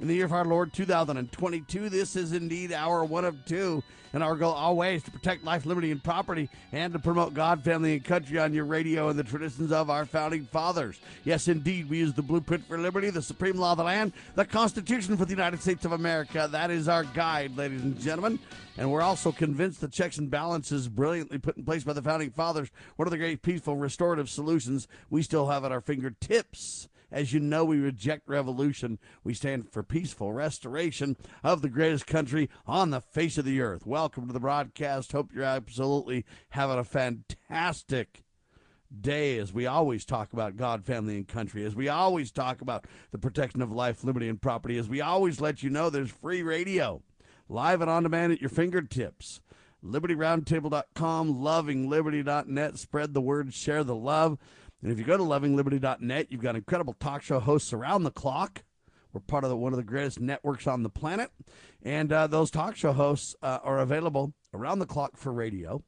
in the year of our Lord 2022. This is indeed our one of two, and our goal always to protect life, liberty, and property, and to promote God, family, and country on your radio and the traditions of our founding fathers. Yes, indeed, we use the blueprint for liberty, the supreme law of the land, the Constitution for the United States of America. That is our guide, ladies and gentlemen. And we're also convinced the checks and balances brilliantly put in place by the founding fathers, one of the great peaceful restorative solutions we still have at our fingertips. As you know, we reject revolution. We stand for peaceful restoration of the greatest country on the face of the earth. Welcome to the broadcast. Hope you're absolutely having a fantastic day as we always talk about God, family, and country, as we always talk about the protection of life, liberty, and property, as we always let you know there's free radio, live and on demand at your fingertips. LibertyRoundtable.com, lovingliberty.net. Spread the word, share the love. And if you go to lovingliberty.net, you've got incredible talk show hosts around the clock. We're part of the, one of the greatest networks on the planet. And uh, those talk show hosts uh, are available around the clock for radio.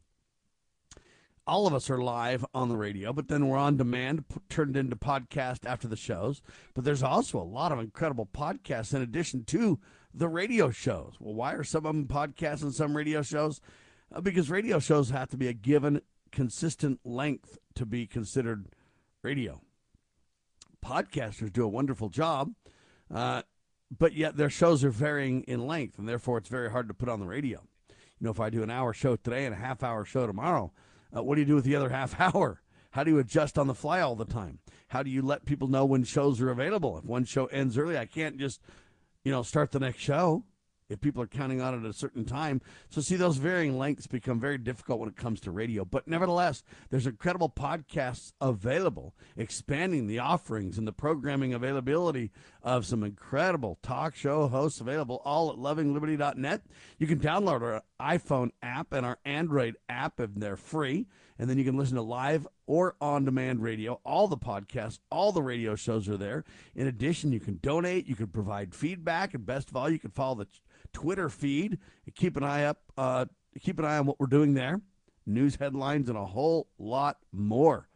All of us are live on the radio, but then we're on demand, p- turned into podcast after the shows. But there's also a lot of incredible podcasts in addition to the radio shows. Well, why are some of them podcasts and some radio shows? Uh, because radio shows have to be a given consistent length to be considered radio. Podcasters do a wonderful job, uh, but yet their shows are varying in length, and therefore it's very hard to put on the radio. You know, if I do an hour show today and a half hour show tomorrow, uh, what do you do with the other half hour? How do you adjust on the fly all the time? How do you let people know when shows are available? If one show ends early, I can't just, you know, start the next show if people are counting on it at a certain time. So, see, those varying lengths become very difficult when it comes to radio. But nevertheless, there's incredible podcasts available, expanding the offerings and the programming availability of some incredible talk show hosts available all at lovingliberty.net. You can download our iPhone app and our Android app, and they're free. And then you can listen to live or on demand radio. All the podcasts, all the radio shows are there. In addition, you can donate, you can provide feedback, and best of all, you can follow the Twitter feed. Keep an eye up. Uh, keep an eye on what we're doing there. News headlines and a whole lot more.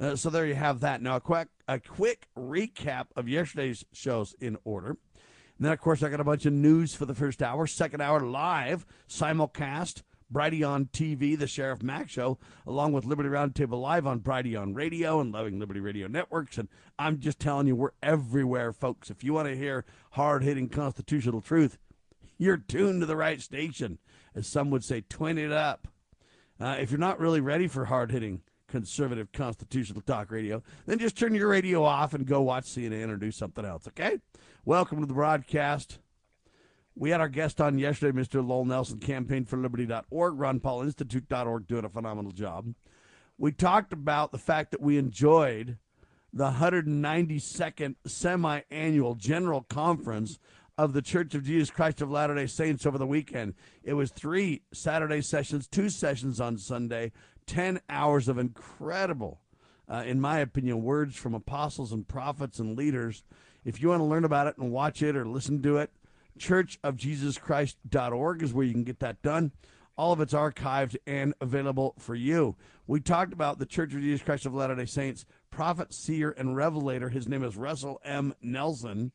Uh, so there you have that. Now a quick a quick recap of yesterday's shows in order. And then of course I got a bunch of news for the first hour. Second hour live simulcast. Brighteon TV, the Sheriff Mack Show, along with Liberty Roundtable Live on Brighteon Radio and Loving Liberty Radio Networks. And I'm just telling you, we're everywhere, folks. If you want to hear hard hitting constitutional truth, you're tuned to the right station. As some would say, twin it up. Uh, if you're not really ready for hard hitting conservative constitutional talk radio, then just turn your radio off and go watch CNN or do something else, okay? Welcome to the broadcast. We had our guest on yesterday, Mr. Lowell Nelson, campaign for liberty.org, Ron Paul Institute.org, doing a phenomenal job. We talked about the fact that we enjoyed the 192nd semi annual general conference of the Church of Jesus Christ of Latter day Saints over the weekend. It was three Saturday sessions, two sessions on Sunday, 10 hours of incredible, uh, in my opinion, words from apostles and prophets and leaders. If you want to learn about it and watch it or listen to it, churchofjesuschrist.org is where you can get that done. All of it's archived and available for you. We talked about the Church of Jesus Christ of Latter day Saints, prophet, seer, and revelator. His name is Russell M. Nelson.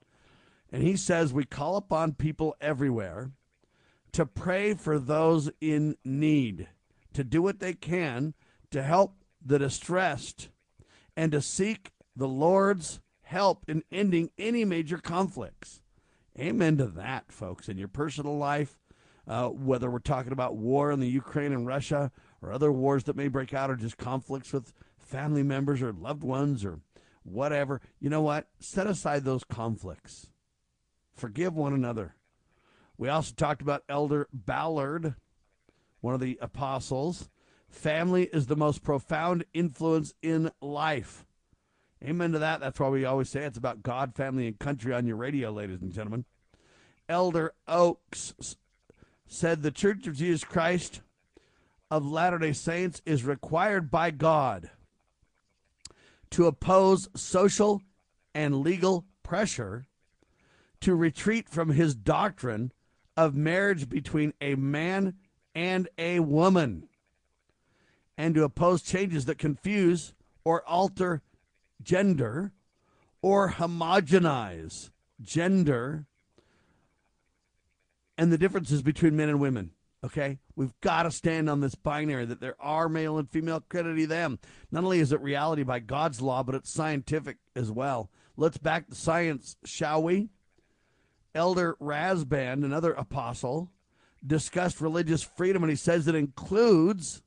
And he says, We call upon people everywhere to pray for those in need, to do what they can to help the distressed, and to seek the Lord's help in ending any major conflicts. Amen to that, folks, in your personal life, uh, whether we're talking about war in the Ukraine and Russia or other wars that may break out or just conflicts with family members or loved ones or whatever. You know what? Set aside those conflicts Forgive one another. We also talked about Elder Ballard, one of the apostles. Family is the most profound influence in life. Amen to that. That's why we always say it's about God, family, and country on your radio, ladies and gentlemen. Elder Oaks, said the Church of Jesus Christ of Latter day Saints is required by God to oppose social and legal pressure to retreat from his doctrine of marriage between a man and a woman and to oppose changes that confuse or alter gender or homogenize gender and the differences between men and women. Okay, we've got to stand on this binary that there are male and female credit them. Not only is it reality by God's law, but it's scientific as well. Let's back the science, shall we? Elder Rasband, another apostle, discussed religious freedom, and he says it includes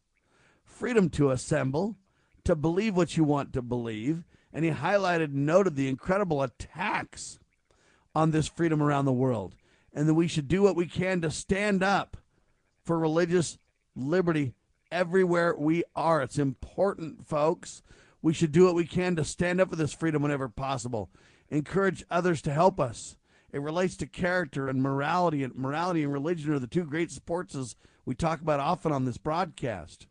freedom to assemble, to believe what you want to believe, and he highlighted and noted the incredible attacks on this freedom around the world, and that we should do what we can to stand up for religious liberty everywhere we are. It's important, folks. We should do what we can to stand up for this freedom whenever possible. Encourage others to help us. It relates to character and morality, and morality and religion are the two great sports as we talk about often on this broadcast.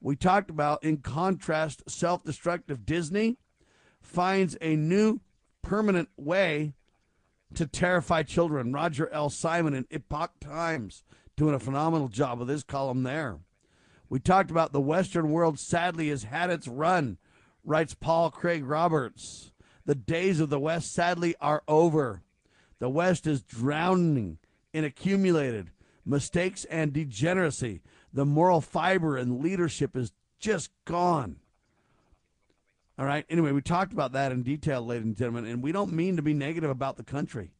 We talked about, in contrast, self destructive Disney finds a new permanent way to terrify children. Roger L. Simon in Epoch Times doing a phenomenal job with his column there. We talked about the Western world sadly has had its run, writes Paul Craig Roberts. The days of the West sadly are over. The West is drowning in accumulated mistakes and degeneracy. The moral fiber and leadership is just gone. All right. Anyway, we talked about that in detail, ladies and gentlemen, and we don't mean to be negative about the country.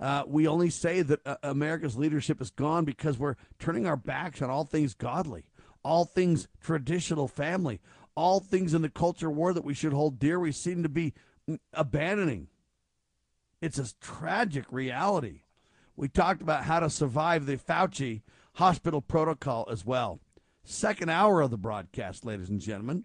Uh, we only say that uh, America's leadership is gone because we're turning our backs on all things godly, all things traditional family, all things in the culture war that we should hold dear. We seem to be abandoning. It's a tragic reality. We talked about how to survive the Fauci hospital protocol as well. Second hour of the broadcast, ladies and gentlemen.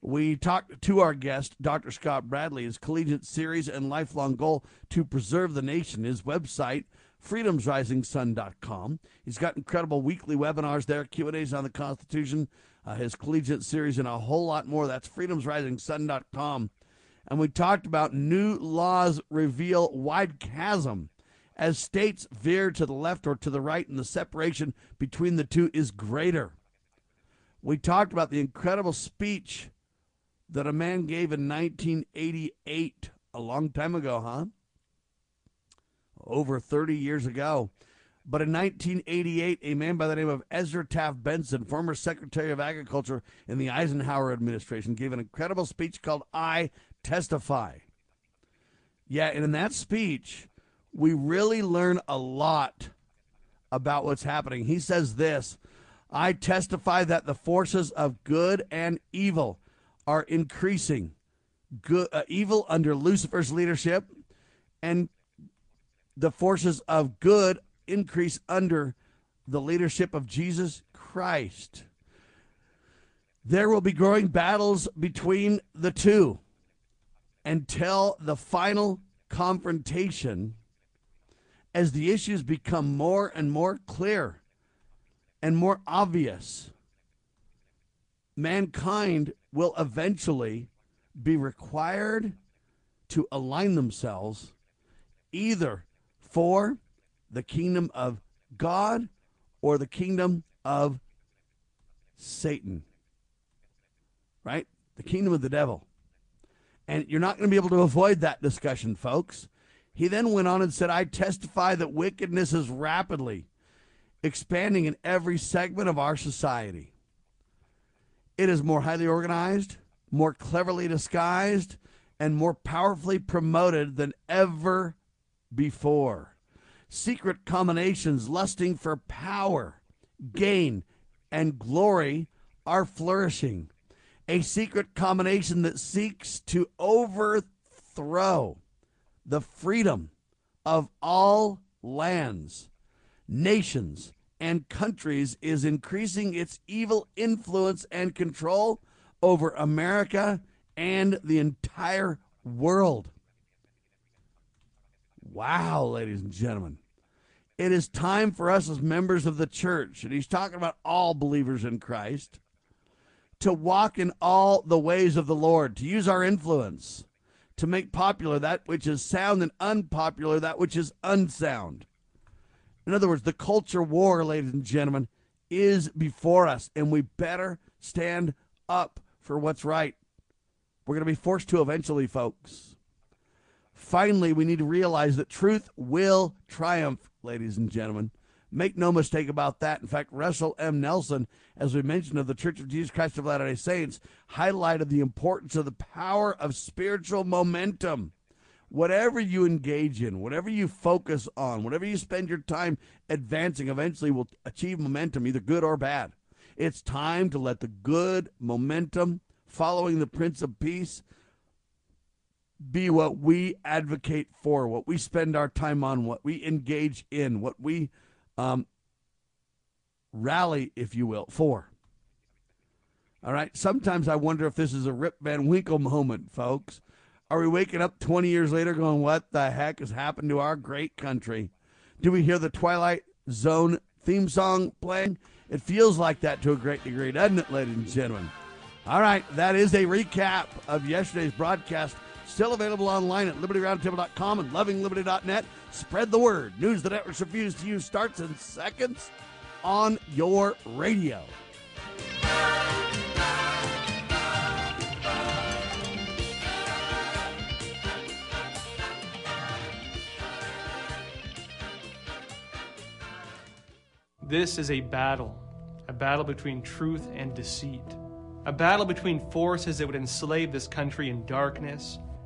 We talked to our guest, Dr. Scott Bradley, his collegiate series and lifelong goal to preserve the nation. His website, freedomsrisingsun.com. He's got incredible weekly webinars there, Q&As on the Constitution, uh, his collegiate series, and a whole lot more. That's freedomsrisingsun.com. And we talked about new laws reveal wide chasm as states veer to the left or to the right, and the separation between the two is greater. We talked about the incredible speech that a man gave in 1988, a long time ago, huh? Over 30 years ago. But in 1988, a man by the name of Ezra Taft Benson, former Secretary of Agriculture in the Eisenhower administration, gave an incredible speech called I Testify. Yeah, and in that speech, we really learn a lot about what's happening. He says this I testify that the forces of good and evil are increasing. Good, uh, evil under Lucifer's leadership, and the forces of good increase under the leadership of Jesus Christ. There will be growing battles between the two until the final confrontation as the issues become more and more clear and more obvious. Mankind will eventually be required to align themselves either for the kingdom of God or the kingdom of Satan. Right? The kingdom of the devil. And you're not going to be able to avoid that discussion, folks. He then went on and said, I testify that wickedness is rapidly expanding in every segment of our society. It is more highly organized, more cleverly disguised, and more powerfully promoted than ever before. Secret combinations lusting for power, gain, and glory are flourishing. A secret combination that seeks to overthrow the freedom of all lands, nations, and countries is increasing its evil influence and control over America and the entire world. Wow, ladies and gentlemen. It is time for us as members of the church, and he's talking about all believers in Christ, to walk in all the ways of the Lord, to use our influence, to make popular that which is sound and unpopular that which is unsound. In other words, the culture war, ladies and gentlemen, is before us, and we better stand up for what's right. We're going to be forced to eventually, folks. Finally, we need to realize that truth will triumph, ladies and gentlemen. Make no mistake about that. In fact, Russell M. Nelson, as we mentioned, of the Church of Jesus Christ of Latter day Saints, highlighted the importance of the power of spiritual momentum. Whatever you engage in, whatever you focus on, whatever you spend your time advancing, eventually will achieve momentum, either good or bad. It's time to let the good momentum following the Prince of Peace be what we advocate for, what we spend our time on, what we engage in, what we um, rally, if you will, for. All right. Sometimes I wonder if this is a Rip Van Winkle moment, folks. Are we waking up 20 years later going, what the heck has happened to our great country? Do we hear the Twilight Zone theme song playing? It feels like that to a great degree, doesn't it, ladies and gentlemen? All right, that is a recap of yesterday's broadcast. Still available online at libertyroundtable.com and lovingliberty.net. Spread the word. News the networks refuse to use starts in seconds on your radio. This is a battle, a battle between truth and deceit, a battle between forces that would enslave this country in darkness,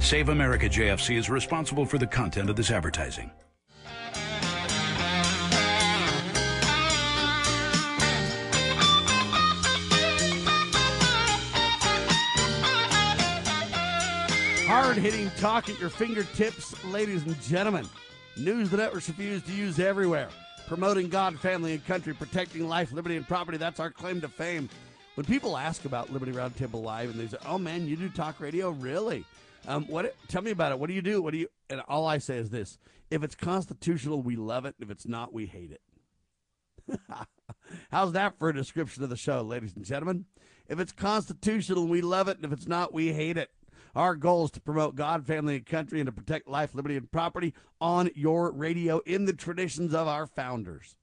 Save America JFC is responsible for the content of this advertising. Hard hitting talk at your fingertips, ladies and gentlemen. News the networks refuse to use everywhere. Promoting God, family, and country, protecting life, liberty, and property. That's our claim to fame. When people ask about Liberty Roundtable Live and they say, oh man, you do talk radio? Really? Um, what? Tell me about it. What do you do? What do you? And all I say is this: if it's constitutional, we love it. If it's not, we hate it. How's that for a description of the show, ladies and gentlemen? If it's constitutional, we love it. And if it's not, we hate it. Our goal is to promote God, family, and country and to protect life, liberty, and property on your radio in the traditions of our founders.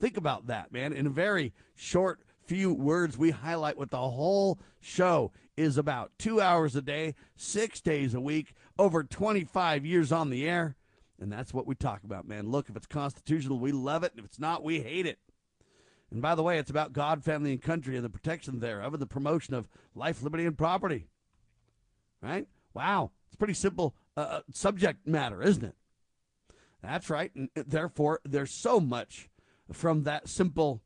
Think about that, man. In a very short few words, we highlight what the whole show is about. Two hours a day, six days a week, over 25 years on the air. And that's what we talk about, man. Look, if it's constitutional, we love it. And if it's not, we hate it. And by the way, it's about God, family, and country and the protection thereof and the promotion of life, liberty, and property. Right? Wow. It's pretty simple uh, uh subject matter, isn't it? That's right. And therefore, there's so much from that simple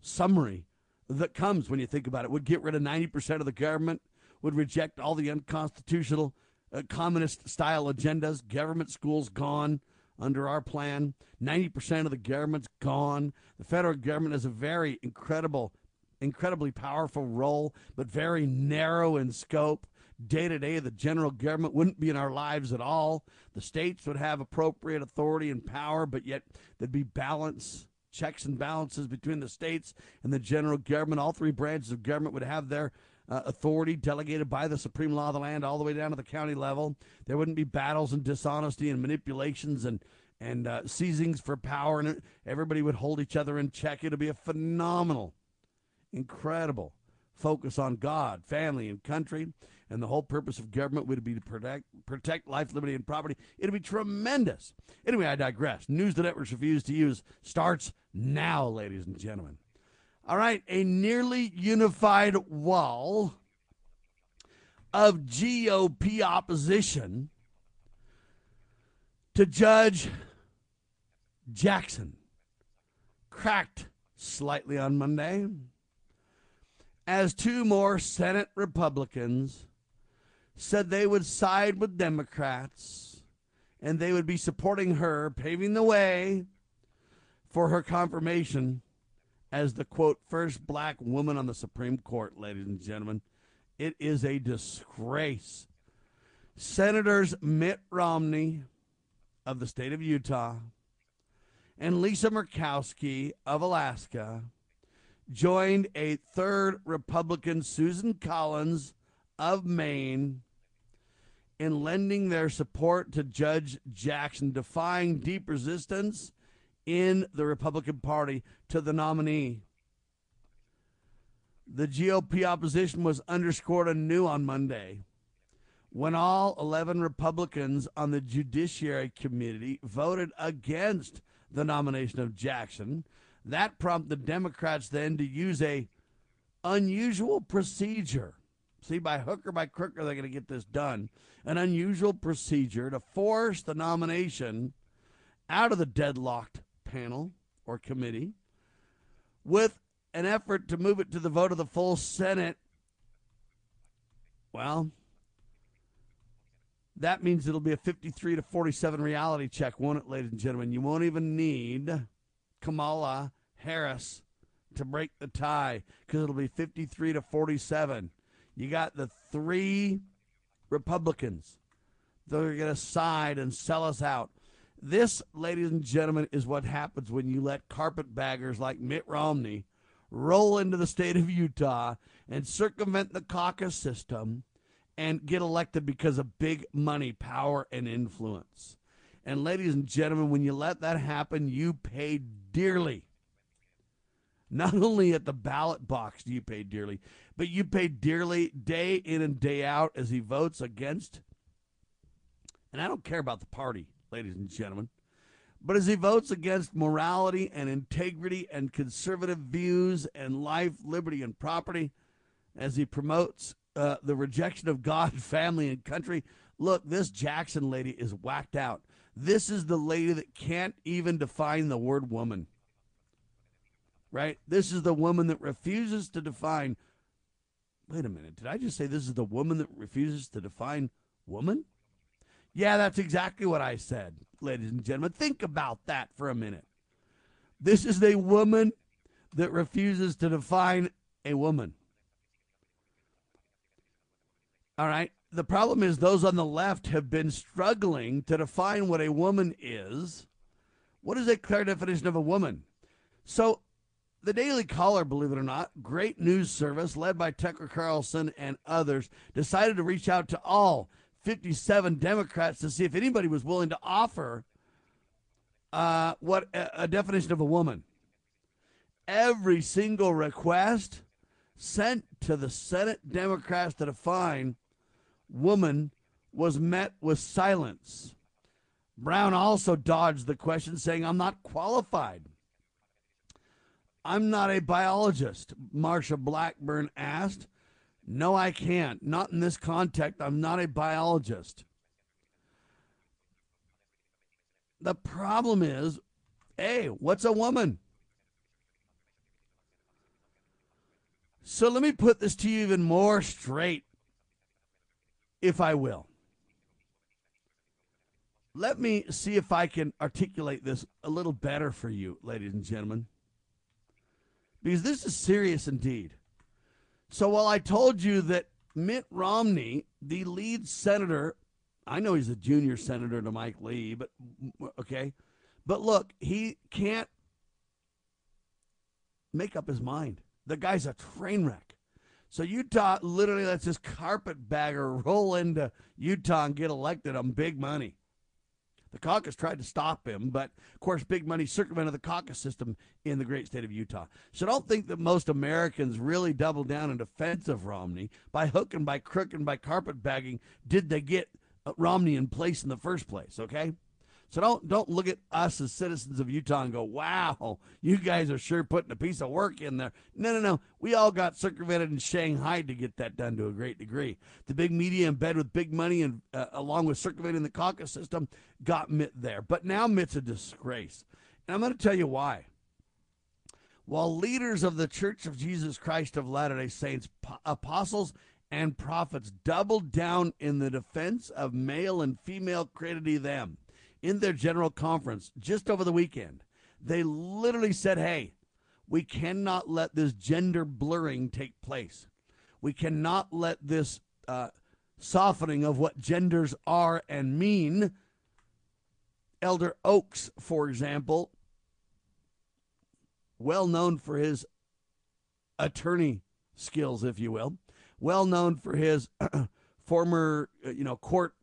summary that comes when you think about it. Would get rid of 90% of the government, would reject all the unconstitutional uh, communist style agendas, government schools gone under our plan. 90% of the government's gone. The federal government has a very incredible, incredibly powerful role, but very narrow in scope day to day, the general government wouldn't be in our lives at all. The states would have appropriate authority and power, but yet there'd be balance, checks and balances between the states and the general government. All three branches of government would have their uh, authority delegated by the supreme law of the land all the way down to the county level. There wouldn't be battles and dishonesty and manipulations and and uh, seizings for power, and everybody would hold each other in check. It'd be a phenomenal, incredible focus on God, family, and country and the whole purpose of government would be to protect protect life, liberty, and property. It'd be tremendous. Anyway, I digress. News the networks refuse to use starts now, ladies and gentlemen. All right, a nearly unified wall of GOP opposition to Judge Jackson cracked slightly on Monday as two more Senate Republicans said they would side with Democrats and they would be supporting her, paving the way for her confirmation as the quote, first black woman on the Supreme Court, ladies and gentlemen. It is a disgrace. Senators Mitt Romney of the state of Utah and Lisa Murkowski of Alaska joined a third Republican, Susan Collins of Maine, in lending their support to Judge Jackson, defying deep resistance in the Republican Party to the nominee. The GOP opposition was underscored anew on Monday when all 11 Republicans on the Judiciary Committee voted against the nomination of Jackson. That prompted the Democrats then to use a unusual procedure See, by hook or by crook are they going to get this done? An unusual procedure to force the nomination out of the deadlocked panel or committee with an effort to move it to the vote of the full Senate. Well, that means it'll be a 53 to 47 reality check, won't it, ladies and gentlemen? You won't even need Kamala Harris to break the tie because it'll be 53 to 47. You got the three Republicans that are going to side and sell us out. This, ladies and gentlemen, is what happens when you let carpetbaggers like Mitt Romney roll into the state of Utah and circumvent the caucus system and get elected because of big money, power, and influence. And, ladies and gentlemen, when you let that happen, you pay dearly. Not only at the ballot box do you pay dearly, but you pay dearly day in and day out as he votes against. And I don't care about the party, ladies and gentlemen, but as he votes against morality and integrity and conservative views and life, liberty, and property, as he promotes uh, the rejection of God, family, and country. Look, this Jackson lady is whacked out. This is the lady that can't even define the word woman right? This is the woman that refuses to define. Wait a minute. Did I just say this is the woman that refuses to define woman? Yeah, that's exactly what I said, ladies and gentlemen. Think about that for a minute. This is a woman that refuses to define a woman. All right. The problem is those on the left have been struggling to define what a woman is. What is a clear definition of a woman? So the Daily Caller, believe it or not, great news service led by Tucker Carlson and others, decided to reach out to all 57 Democrats to see if anybody was willing to offer uh, what a, a definition of a woman. Every single request sent to the Senate Democrats to define woman was met with silence. Brown also dodged the question, saying, I'm not qualified. I'm not a biologist, Marsha Blackburn asked. No, I can't. Not in this context. I'm not a biologist. The problem is, hey, what's a woman? So let me put this to you even more straight, if I will. Let me see if I can articulate this a little better for you, ladies and gentlemen. Because this is serious indeed. So while I told you that Mitt Romney, the lead senator, I know he's a junior senator to Mike Lee, but okay. But look, he can't make up his mind. The guy's a train wreck. So Utah literally lets this carpetbagger roll into Utah and get elected on big money. The caucus tried to stop him, but of course, big money circumvented the caucus system in the great state of Utah. So don't think that most Americans really double down in defense of Romney. By hook and by crook and by carpetbagging, did they get Romney in place in the first place, okay? So don't don't look at us as citizens of Utah and go, "Wow, you guys are sure putting a piece of work in there." No, no, no. We all got circumvented in Shanghai to get that done to a great degree. The big media in bed with big money and uh, along with circumventing the caucus system got Mitt there. But now Mitt's a disgrace, and I'm going to tell you why. While leaders of the Church of Jesus Christ of Latter-day Saints, apostles and prophets doubled down in the defense of male and female credity them in their general conference just over the weekend. They literally said, hey, we cannot let this gender blurring take place. We cannot let this uh, softening of what genders are and mean. Elder Oaks, for example, well known for his attorney skills, if you will, well known for his former, uh, you know, court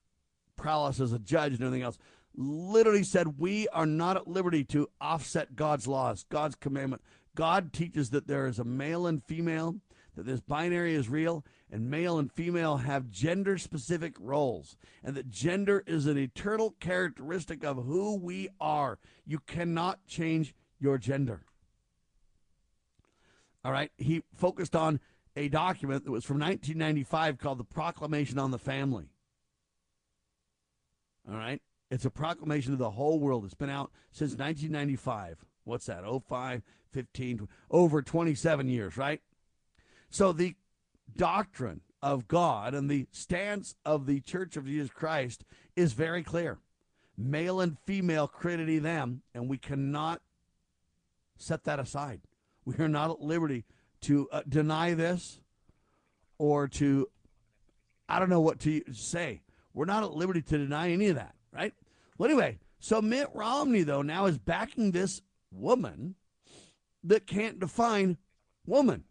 prowess as a judge and everything else, literally said, We are not at liberty to offset God's laws, God's commandment. God teaches that there is a male and female, that this binary is real, and male and female have gender specific roles, and that gender is an eternal characteristic of who we are. You cannot change your gender. All right. He focused on a document that was from 1995 called the Proclamation on the Family. All right. It's a proclamation to the whole world. It's been out since 1995. What's that? 05, 15, over 27 years, right? So the doctrine of God and the stance of the Church of Jesus Christ is very clear. Male and female created them, and we cannot set that aside. We are not at liberty to uh, deny this or to, I don't know what to say. We're not at liberty to deny any of that? Well, anyway, so Mitt Romney, though, now is backing this woman that can't define woman.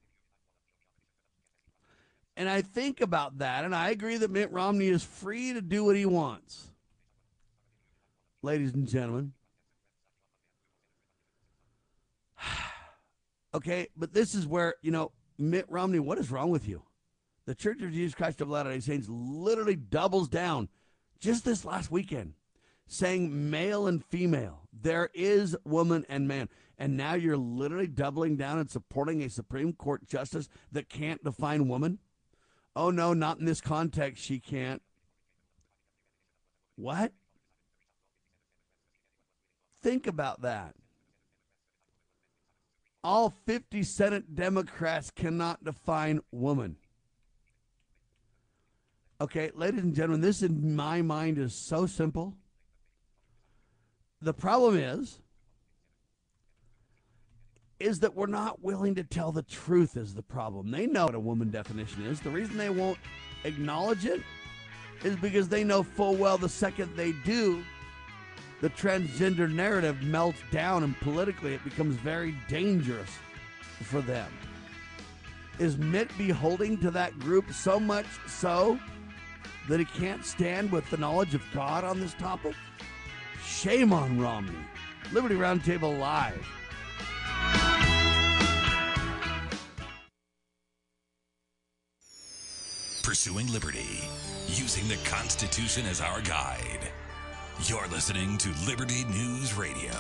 And I think about that, and I agree that Mitt Romney is free to do what he wants. Ladies and gentlemen. okay, but this is where, you know, Mitt Romney, what is wrong with you? The Church of Jesus Christ of Latter day Saints literally doubles down just this last weekend saying male and female. There is woman and man. And now you're literally doubling down and supporting a Supreme Court justice that can't define woman? Oh, no, not in this context. She can't. What? Think about that. All 50 Senate Democrats cannot define woman. Okay, ladies and gentlemen, this in my mind is so simple. The problem is is that we're not willing to tell the truth is the problem. They know what a woman definition is. The reason they won't acknowledge it is because they know full well the second they do, the transgender narrative melts down and politically it becomes very dangerous for them. Is Mitt beholding to that group so much so that he can't stand with the knowledge of God on this topic? Shame on Romney. Liberty Roundtable Live. Pursuing liberty, using the Constitution as our guide. You're listening to Liberty News Radio.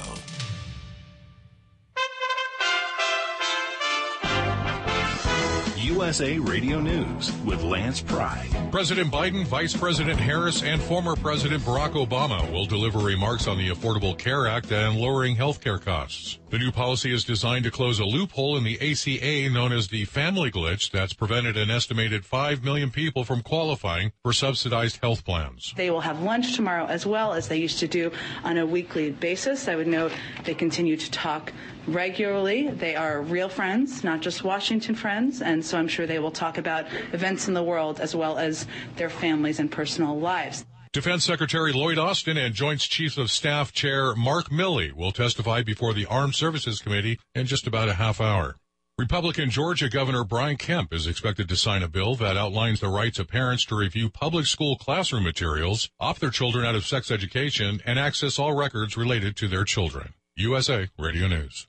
USA Radio News with Lance Pride. President Biden, Vice President Harris, and former President Barack Obama will deliver remarks on the Affordable Care Act and lowering health care costs. The new policy is designed to close a loophole in the ACA known as the family glitch that's prevented an estimated 5 million people from qualifying for subsidized health plans. They will have lunch tomorrow as well as they used to do on a weekly basis. I would note they continue to talk regularly. They are real friends, not just Washington friends, and so I'm sure they will talk about events in the world as well as their families and personal lives. Defense Secretary Lloyd Austin and Joint Chiefs of Staff Chair Mark Milley will testify before the Armed Services Committee in just about a half hour. Republican Georgia Governor Brian Kemp is expected to sign a bill that outlines the rights of parents to review public school classroom materials, opt their children out of sex education, and access all records related to their children. USA Radio News.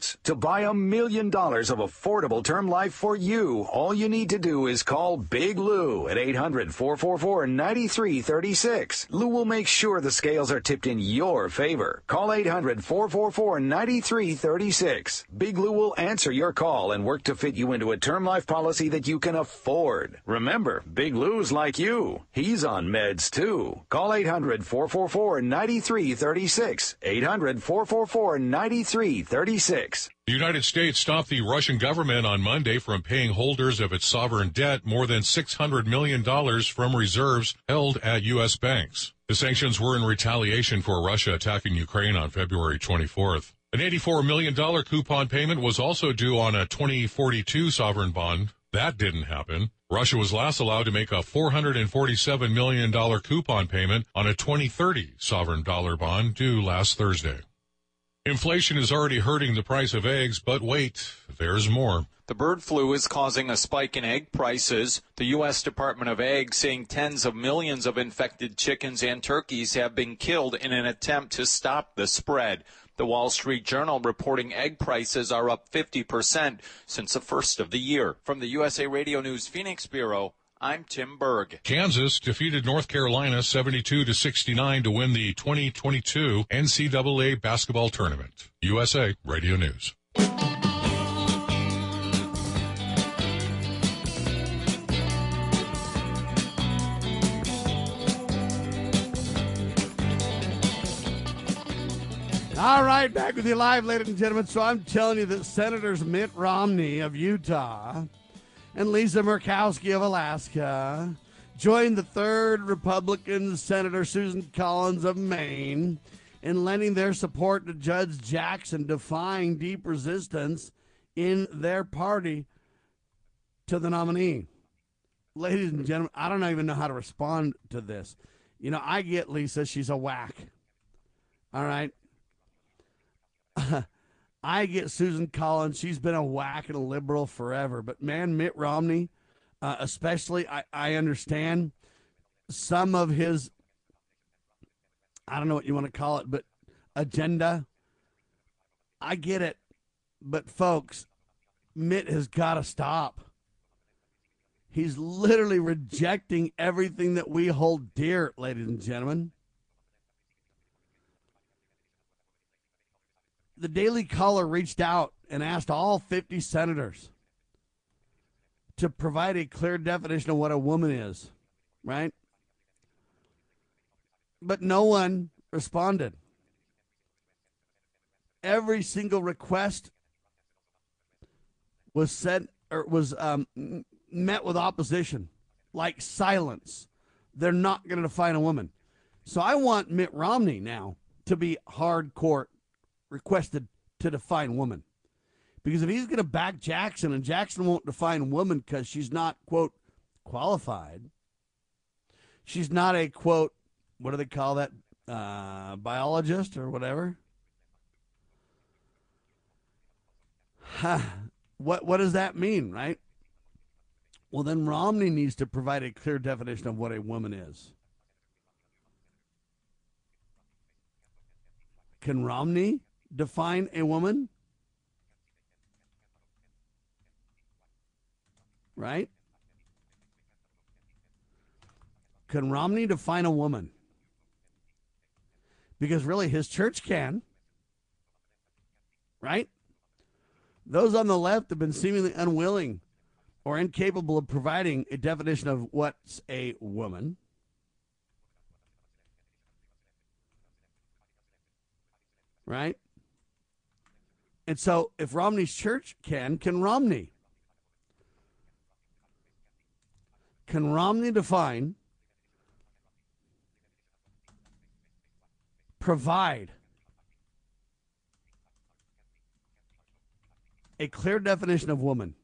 To buy a million dollars of affordable term life for you, all you need to do is call Big Lou at 800 444 9336. Lou will make sure the scales are tipped in your favor. Call 800 444 9336. Big Lou will answer your call and work to fit you into a term life policy that you can afford. Remember, Big Lou's like you. He's on meds too. Call 800 444 9336. 800 444 9336. The United States stopped the Russian government on Monday from paying holders of its sovereign debt more than $600 million from reserves held at U.S. banks. The sanctions were in retaliation for Russia attacking Ukraine on February 24th. An $84 million coupon payment was also due on a 2042 sovereign bond. That didn't happen. Russia was last allowed to make a $447 million coupon payment on a 2030 sovereign dollar bond due last Thursday. Inflation is already hurting the price of eggs, but wait, there's more. The bird flu is causing a spike in egg prices. The U.S. Department of Ag saying tens of millions of infected chickens and turkeys have been killed in an attempt to stop the spread. The Wall Street Journal reporting egg prices are up 50% since the first of the year. From the USA Radio News Phoenix Bureau, I'm Tim Berg. Kansas defeated North Carolina 72 to 69 to win the 2022 NCAA basketball tournament. USA Radio News. All right, back with you live, ladies and gentlemen. So I'm telling you that Senators Mitt Romney of Utah and Lisa Murkowski of Alaska joined the third Republican Senator Susan Collins of Maine in lending their support to Judge Jackson, defying deep resistance in their party to the nominee. Ladies and gentlemen, I don't even know how to respond to this. You know, I get Lisa, she's a whack. All right. I get Susan Collins. She's been a whack and a liberal forever. But man, Mitt Romney, uh, especially, I, I understand some of his, I don't know what you want to call it, but agenda. I get it. But folks, Mitt has got to stop. He's literally rejecting everything that we hold dear, ladies and gentlemen. The Daily Caller reached out and asked all 50 senators to provide a clear definition of what a woman is, right? But no one responded. Every single request was sent or was um, met with opposition, like silence. They're not going to define a woman. So I want Mitt Romney now to be hardcore requested to define woman. Because if he's going to back Jackson and Jackson won't define woman because she's not, quote, qualified, she's not a, quote, what do they call that? Uh, biologist or whatever. Huh. What, what does that mean, right? Well, then Romney needs to provide a clear definition of what a woman is. Can Romney define a woman? Right? Can Romney define a woman? Because really, his church can. Right? Those on the left have been seemingly unwilling or incapable of providing a definition of what's a woman. Right? And so, if Romney's church can, can Romney? Can Romney define, provide a clear definition of woman?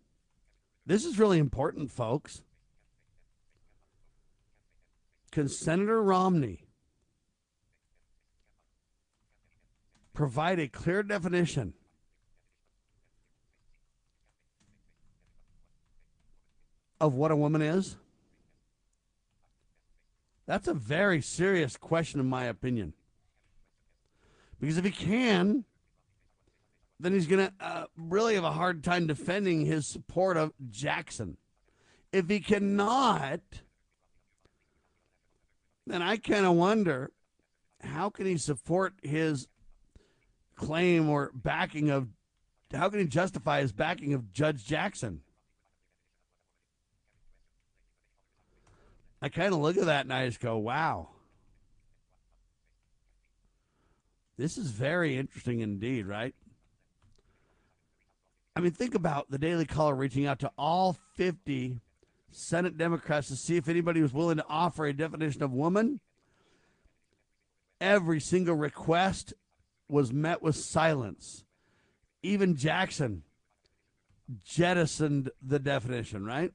This is really important, folks. Can Senator Romney provide a clear definition of what a woman is? That's a very serious question, in my opinion. Because if he can, then he's going to uh, really have a hard time defending his support of Jackson. If he cannot, then I kind of wonder how can he support his claim or backing of how can he justify his backing of Judge Jackson? I kind of look at that and I just go, wow. This is very interesting indeed, right? I mean, think about the Daily Caller reaching out to all 50 Senate Democrats to see if anybody was willing to offer a definition of woman. Every single request was met with silence. Even Jackson jettisoned the definition, right?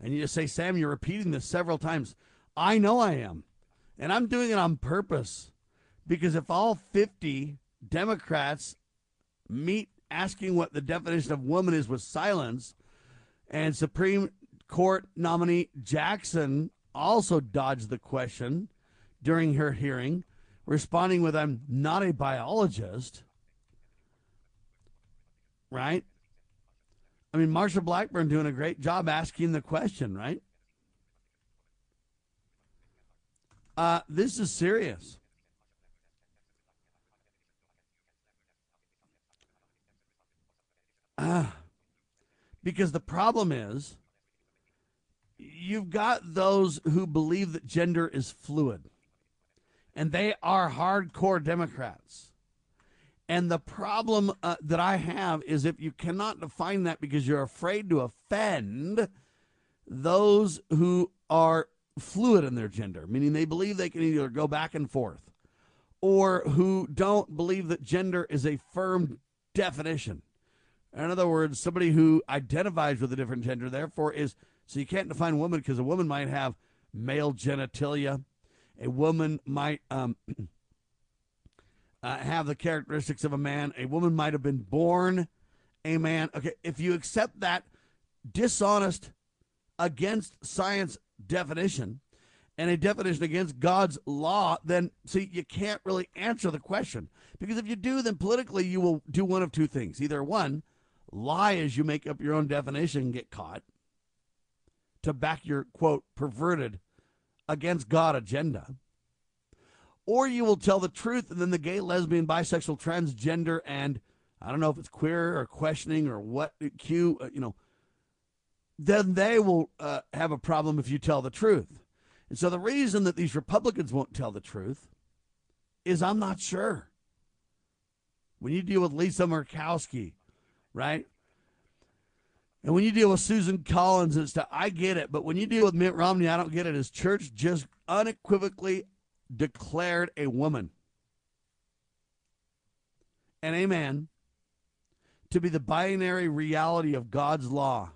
And you just say, Sam, you're repeating this several times. I know I am. And I'm doing it on purpose because if all 50 Democrats meet asking what the definition of woman is with silence. And Supreme Court nominee Jackson also dodged the question during her hearing, responding with, I'm not a biologist. Right? I mean, Marsha Blackburn doing a great job asking the question, right? Uh, this is serious. Uh, because the problem is you've got those who believe that gender is fluid, and they are hardcore Democrats. And the problem uh, that I have is if you cannot define that because you're afraid to offend those who are fluid in their gender, meaning they believe they can either go back and forth, or who don't believe that gender is a firm definition. In other words, somebody who identifies with a different gender, therefore, is so you can't define woman because a woman might have male genitalia. A woman might um, uh, have the characteristics of a man. A woman might have been born a man. Okay, if you accept that dishonest against science definition and a definition against God's law, then see, you can't really answer the question. Because if you do, then politically you will do one of two things. Either one, lie as you make up your own definition and get caught to back your quote perverted against God agenda. Or you will tell the truth and then the gay, lesbian, bisexual, transgender, and I don't know if it's queer or questioning or what Q, uh, you know, then they will uh, have a problem if you tell the truth. And so the reason that these Republicans won't tell the truth is I'm not sure. When you deal with Lisa Murkowski right? And when you deal with Susan Collins and stuff, I get it. But when you deal with Mitt Romney, I don't get it. His church just unequivocally declared a woman and a man to be the binary reality of God's law.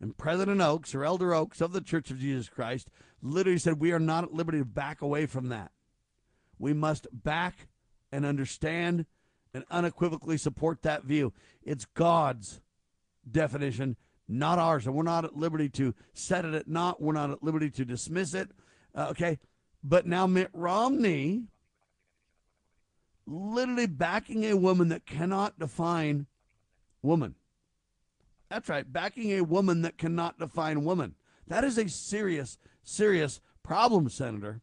And President Oaks, or Elder Oaks of the Church of Jesus Christ, literally said, We are not at liberty to back away from that. We must back and understand and unequivocally support that view. It's God's definition, not ours. And we're not at liberty to set it at naught. We're not at liberty to dismiss it. Uh, okay. But now Mitt Romney literally backing a woman that cannot define woman. That's right, backing a woman that cannot define woman. That is a serious, serious problem, Senator.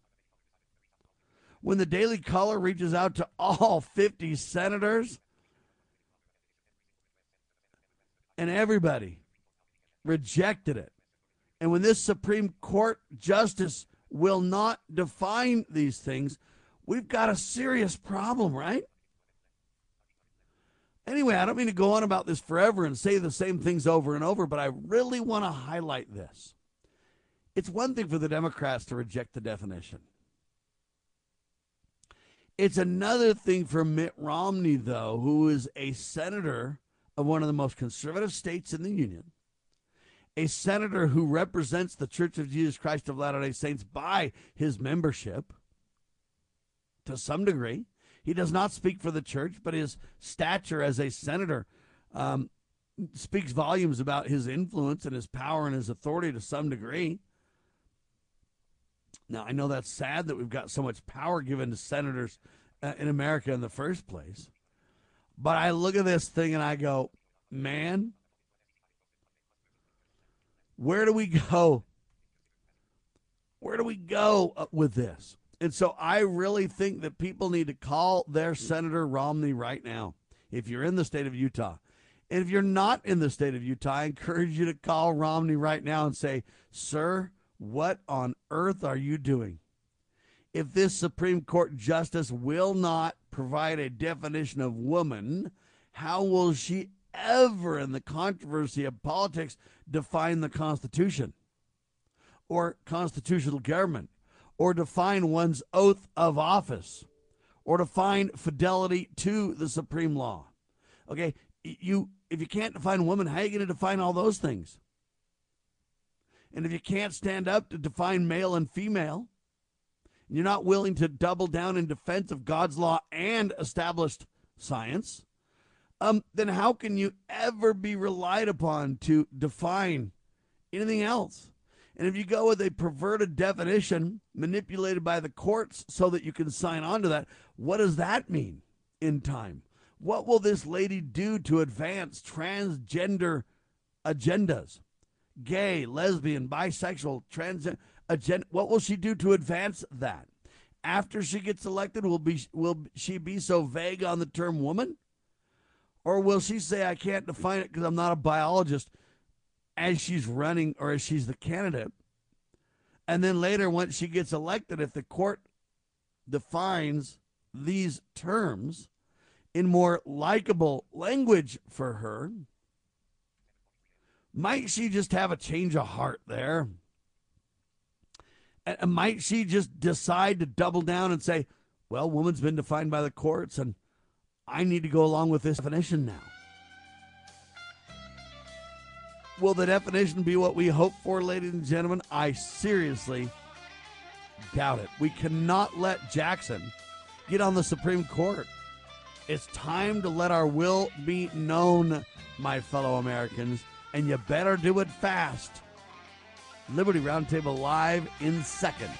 When the Daily Caller reaches out to all 50 senators and everybody rejected it. And when this Supreme Court justice will not define these things, we've got a serious problem, right? Anyway, I don't mean to go on about this forever and say the same things over and over, but I really want to highlight this. It's one thing for the Democrats to reject the definition. It's another thing for Mitt Romney, though, who is a senator of one of the most conservative states in the Union, a senator who represents the Church of Jesus Christ of Latter day Saints by his membership to some degree. He does not speak for the church, but his stature as a senator um, speaks volumes about his influence and his power and his authority to some degree. Now, I know that's sad that we've got so much power given to senators uh, in America in the first place. But I look at this thing and I go, man, where do we go? Where do we go uh, with this? And so I really think that people need to call their Senator Romney right now if you're in the state of Utah. And if you're not in the state of Utah, I encourage you to call Romney right now and say, Sir, what on earth are you doing? If this Supreme Court justice will not provide a definition of woman, how will she ever, in the controversy of politics, define the Constitution or constitutional government? or define one's oath of office or define fidelity to the supreme law. Okay, you if you can't define woman, how are you going to define all those things? And if you can't stand up to define male and female, and you're not willing to double down in defense of God's law and established science, um, then how can you ever be relied upon to define anything else? And if you go with a perverted definition manipulated by the courts so that you can sign on to that, what does that mean in time? What will this lady do to advance transgender agendas? Gay, lesbian, bisexual, trans agenda. What will she do to advance that? After she gets elected, will be will she be so vague on the term woman? Or will she say I can't define it because I'm not a biologist as she's running or as she's the candidate. And then later, once she gets elected, if the court defines these terms in more likable language for her, might she just have a change of heart there? And might she just decide to double down and say, well, woman's been defined by the courts and I need to go along with this definition now? Will the definition be what we hope for, ladies and gentlemen? I seriously doubt it. We cannot let Jackson get on the Supreme Court. It's time to let our will be known, my fellow Americans, and you better do it fast. Liberty Roundtable live in seconds.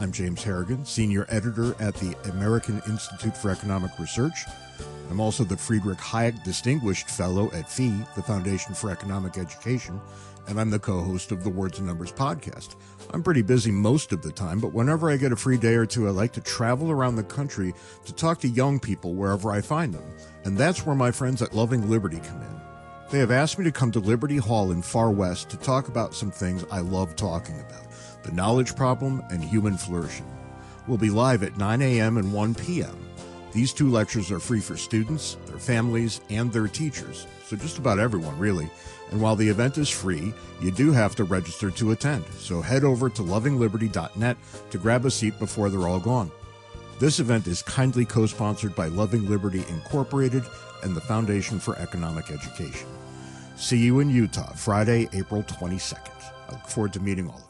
I'm James Harrigan, Senior Editor at the American Institute for Economic Research. I'm also the Friedrich Hayek Distinguished Fellow at FEE, the Foundation for Economic Education, and I'm the co host of the Words and Numbers podcast. I'm pretty busy most of the time, but whenever I get a free day or two, I like to travel around the country to talk to young people wherever I find them. And that's where my friends at Loving Liberty come in. They have asked me to come to Liberty Hall in Farr West to talk about some things I love talking about the Knowledge Problem, and Human Flourishing. We'll be live at 9 a.m. and 1 p.m. These two lectures are free for students, their families, and their teachers, so just about everyone, really. And while the event is free, you do have to register to attend, so head over to lovingliberty.net to grab a seat before they're all gone. This event is kindly co sponsored by Loving Liberty Incorporated and the Foundation for Economic Education. See you in Utah, Friday, April 22nd. I look forward to meeting all of you.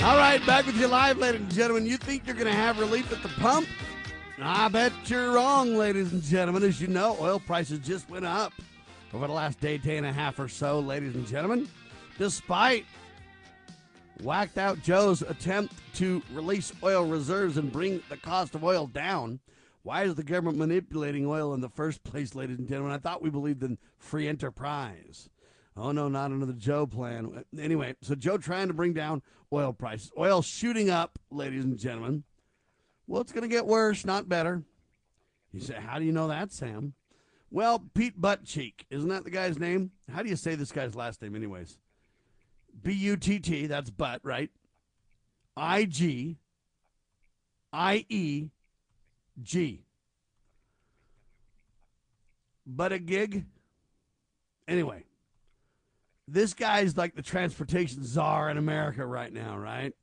All right, back with you live, ladies and gentlemen. You think you're going to have relief at the pump? I bet you're wrong, ladies and gentlemen. As you know, oil prices just went up over the last day, day and a half or so, ladies and gentlemen. Despite whacked out Joe's attempt to release oil reserves and bring the cost of oil down, why is the government manipulating oil in the first place, ladies and gentlemen? I thought we believed in free enterprise. Oh no, not the Joe plan. Anyway, so Joe trying to bring down oil prices. Oil shooting up, ladies and gentlemen. Well, it's going to get worse, not better. You say, how do you know that, Sam? Well, Pete Buttcheek, isn't that the guy's name? How do you say this guy's last name, anyways? B U T T, that's butt, right? I G I E G. But a gig? Anyway, this guy's like the transportation czar in America right now, right?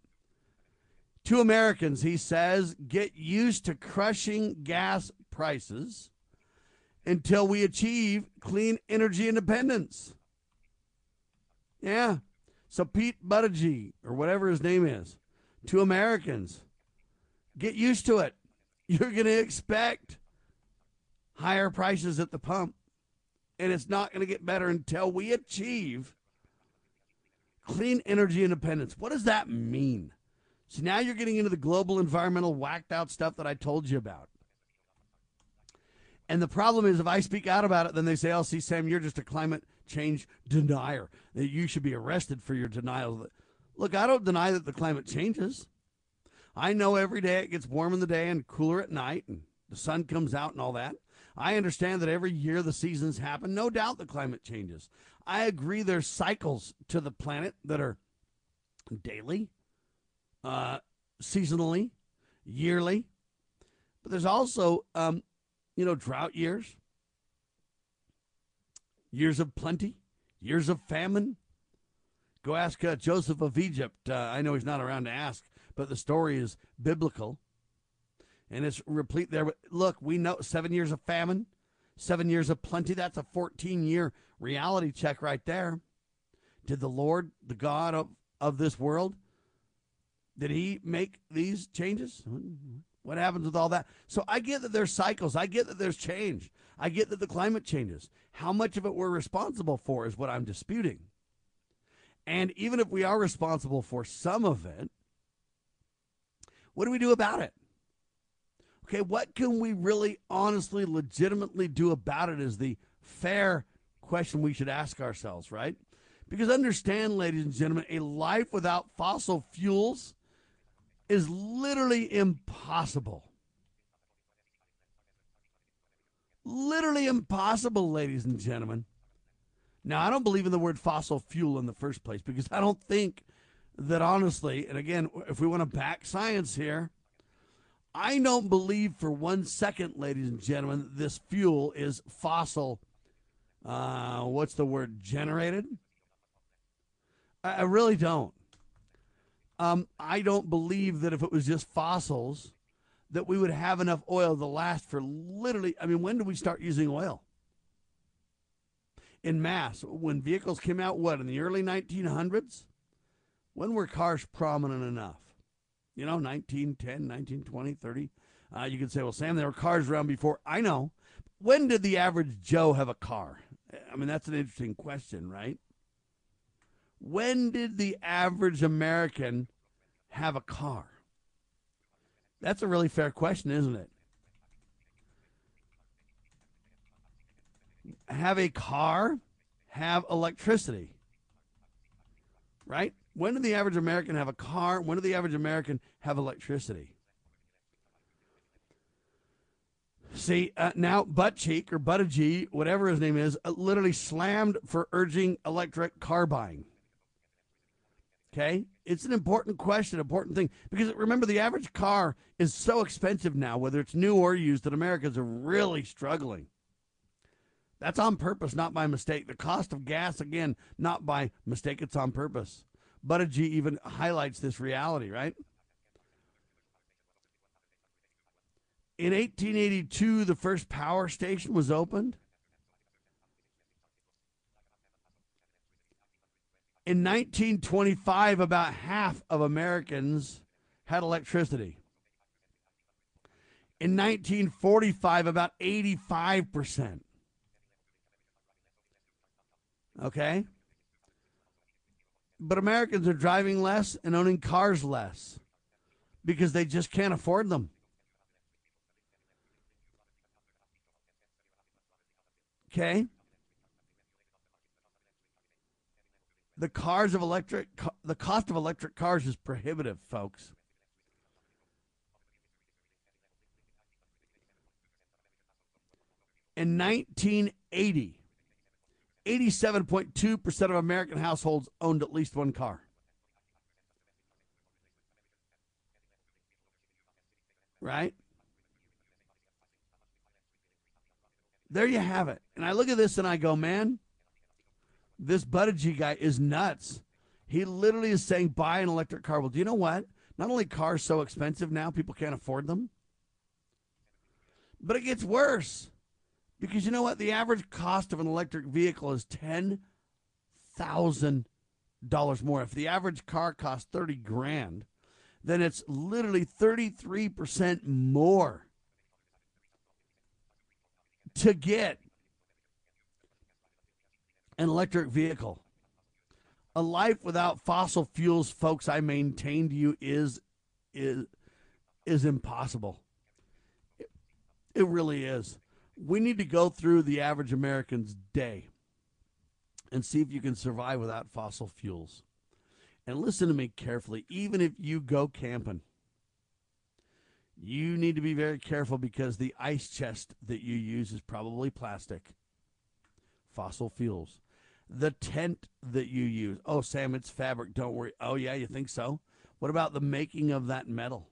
To Americans, he says, get used to crushing gas prices until we achieve clean energy independence. Yeah. So Pete Buttigieg, or whatever his name is, to Americans, get used to it. You're going to expect higher prices at the pump, and it's not going to get better until we achieve clean energy independence. What does that mean? So now you're getting into the global environmental whacked out stuff that I told you about. And the problem is, if I speak out about it, then they say, "Oh, see, Sam, you're just a climate change denier. That you should be arrested for your denial." Look, I don't deny that the climate changes. I know every day it gets warm in the day and cooler at night, and the sun comes out and all that. I understand that every year the seasons happen. No doubt the climate changes. I agree there's cycles to the planet that are daily, uh, seasonally, yearly. But there's also, um, you know, drought years, years of plenty, years of famine. Go ask uh, Joseph of Egypt. Uh, I know he's not around to ask, but the story is biblical. And it's replete there. Look, we know seven years of famine, seven years of plenty. That's a 14 year reality check right there. Did the Lord, the God of, of this world, did he make these changes? What happens with all that? So I get that there's cycles. I get that there's change. I get that the climate changes. How much of it we're responsible for is what I'm disputing. And even if we are responsible for some of it, what do we do about it? Okay, what can we really honestly, legitimately do about it is the fair question we should ask ourselves, right? Because understand, ladies and gentlemen, a life without fossil fuels is literally impossible. Literally impossible, ladies and gentlemen. Now, I don't believe in the word fossil fuel in the first place because I don't think that honestly, and again, if we want to back science here, I don't believe for one second, ladies and gentlemen, this fuel is fossil. Uh, what's the word? Generated? I, I really don't. Um, I don't believe that if it was just fossils, that we would have enough oil to last for literally. I mean, when did we start using oil? In mass, when vehicles came out, what, in the early 1900s? When were cars prominent enough? You know, 1910, 1920, 30. Uh, you could say, well, Sam, there were cars around before. I know. when did the average Joe have a car? I mean, that's an interesting question, right? When did the average American have a car? That's a really fair question, isn't it? Have a car, have electricity. Right? When did the average American have a car? When did the average American have electricity? See, uh, now Butt Cheek or Buttigieg, whatever his name is, uh, literally slammed for urging electric car buying. Okay? It's an important question, important thing. Because remember, the average car is so expensive now, whether it's new or used, that Americans are really struggling. That's on purpose, not by mistake. The cost of gas, again, not by mistake, it's on purpose. Buttigieg even highlights this reality, right? In 1882, the first power station was opened. In 1925, about half of Americans had electricity. In 1945, about 85%. Okay? But Americans are driving less and owning cars less because they just can't afford them. Okay? The cars of electric the cost of electric cars is prohibitive, folks. In 1980, 87.2% of American households owned at least one car. Right? There you have it. And I look at this and I go, man, this Buttigieg guy is nuts. He literally is saying buy an electric car. Well, do you know what? Not only cars so expensive now, people can't afford them. But it gets worse. Because you know what? The average cost of an electric vehicle is $10,000 more. If the average car costs 30 grand, then it's literally 33% more to get an electric vehicle. A life without fossil fuels, folks, I maintain to you is is is impossible. It, it really is we need to go through the average American's day and see if you can survive without fossil fuels. And listen to me carefully. Even if you go camping, you need to be very careful because the ice chest that you use is probably plastic, fossil fuels. The tent that you use, oh, Sam, it's fabric. Don't worry. Oh, yeah, you think so? What about the making of that metal?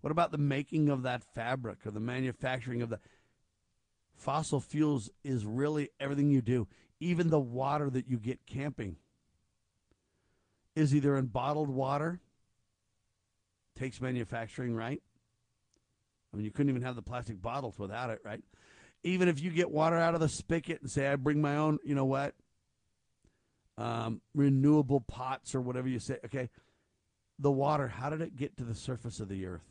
What about the making of that fabric or the manufacturing of that? Fossil fuels is really everything you do. Even the water that you get camping is either in bottled water, takes manufacturing, right? I mean, you couldn't even have the plastic bottles without it, right? Even if you get water out of the spigot and say, I bring my own, you know what, um, renewable pots or whatever you say, okay, the water, how did it get to the surface of the earth?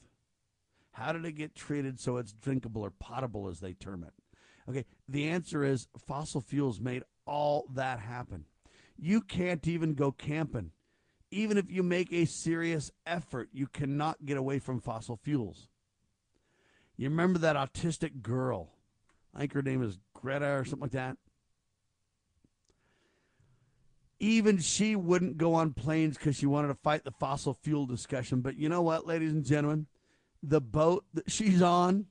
How did it get treated so it's drinkable or potable, as they term it? Okay, the answer is fossil fuels made all that happen. You can't even go camping. Even if you make a serious effort, you cannot get away from fossil fuels. You remember that autistic girl? I think her name is Greta or something like that. Even she wouldn't go on planes because she wanted to fight the fossil fuel discussion. But you know what, ladies and gentlemen? The boat that she's on,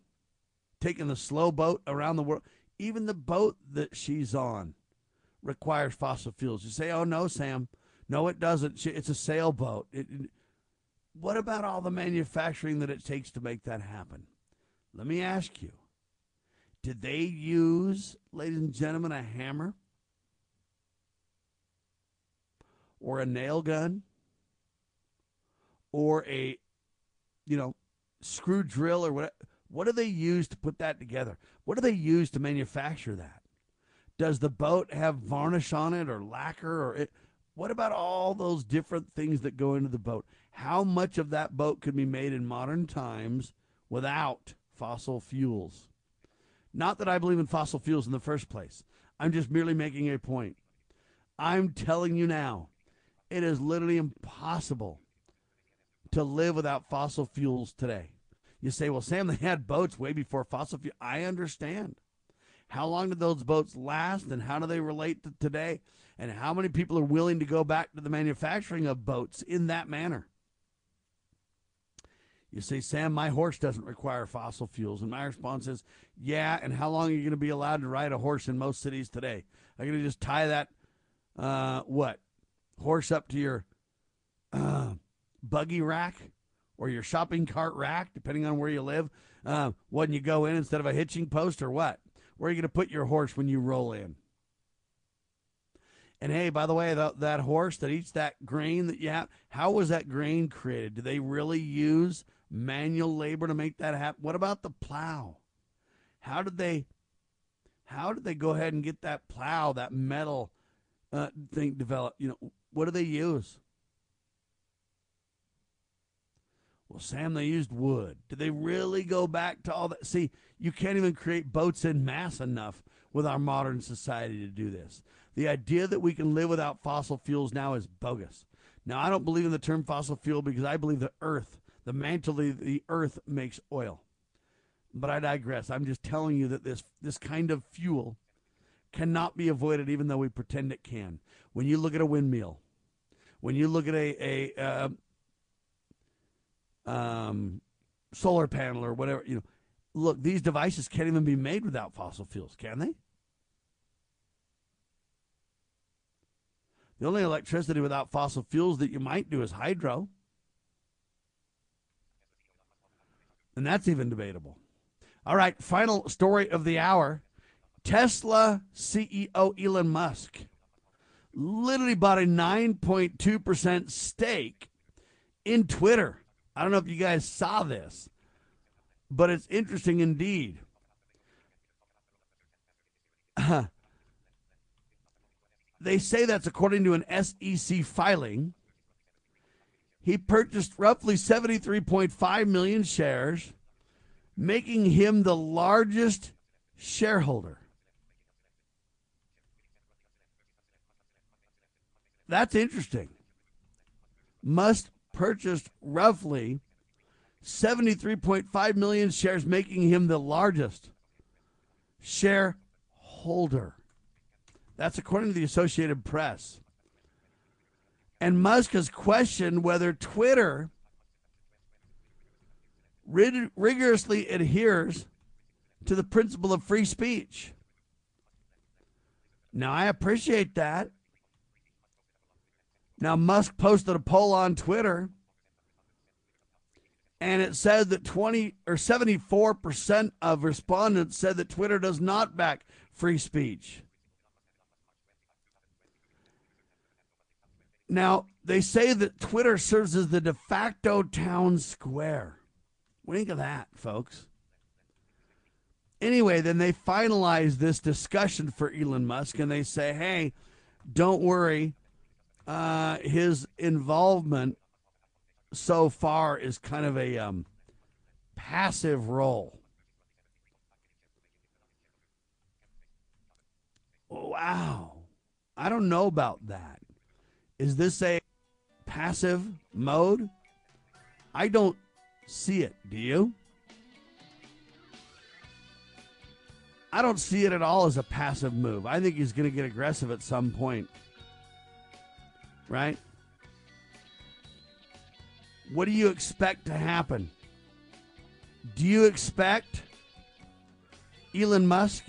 taking the slow boat around the world. Even the boat that she's on requires fossil fuels. You say, oh, no, Sam. No, it doesn't. It's a sailboat. It, what about all the manufacturing that it takes to make that happen? Let me ask you did they use, ladies and gentlemen, a hammer? Or a nail gun? Or a, you know, screw drill or whatever? What do they use to put that together? What do they use to manufacture that? Does the boat have varnish on it or lacquer or it? What about all those different things that go into the boat? How much of that boat could be made in modern times without fossil fuels? Not that I believe in fossil fuels in the first place. I'm just merely making a point. I'm telling you now, it is literally impossible to live without fossil fuels today. You say, well, Sam, they had boats way before fossil fuel. I understand. How long did those boats last and how do they relate to today? And how many people are willing to go back to the manufacturing of boats in that manner? You say, Sam, my horse doesn't require fossil fuels. And my response is, yeah. And how long are you going to be allowed to ride a horse in most cities today? Are you going to just tie that, uh, what, horse up to your uh, buggy rack or your shopping cart rack, depending on where you live, uh, when you go in instead of a hitching post or what? Where are you going to put your horse when you roll in? And hey, by the way, that, that horse that eats that grain that you have, how was that grain created? Do they really use manual labor to make that happen? What about the plow? How did they how did they go ahead and get that plow, that metal uh, thing developed? You know, what do they use? Well, Sam, they used wood. Did they really go back to all that? See, you can't even create boats in mass enough with our modern society to do this. The idea that we can live without fossil fuels now is bogus. Now, I don't believe in the term fossil fuel because I believe the earth, the mantle the earth makes oil. But I digress. I'm just telling you that this this kind of fuel cannot be avoided even though we pretend it can. When you look at a windmill, when you look at a a uh, um, solar panel or whatever, you know, look, these devices can't even be made without fossil fuels, can they? The only electricity without fossil fuels that you might do is hydro. And that's even debatable. All right, final story of the hour. Tesla CEO Elon Musk literally bought a 9.2% stake in Twitter. I don't know if you guys saw this, but it's interesting indeed. they say that's according to an SEC filing. He purchased roughly 73.5 million shares, making him the largest shareholder. That's interesting. Musk purchased roughly 73.5 million shares, making him the largest shareholder. That's according to the Associated Press. And Musk has questioned whether Twitter rig- rigorously adheres to the principle of free speech. Now, I appreciate that. Now, Musk posted a poll on Twitter, and it said that 20 or 74% of respondents said that Twitter does not back free speech. Now, they say that Twitter serves as the de facto town square. Think of that, folks? Anyway, then they finalize this discussion for Elon Musk and they say, hey, don't worry uh, his involvement so far is kind of a um, passive role. Wow. I don't know about that. Is this a passive mode? I don't see it. Do you? I don't see it at all as a passive move. I think he's going to get aggressive at some point right? What do you expect to happen? Do you expect Elon Musk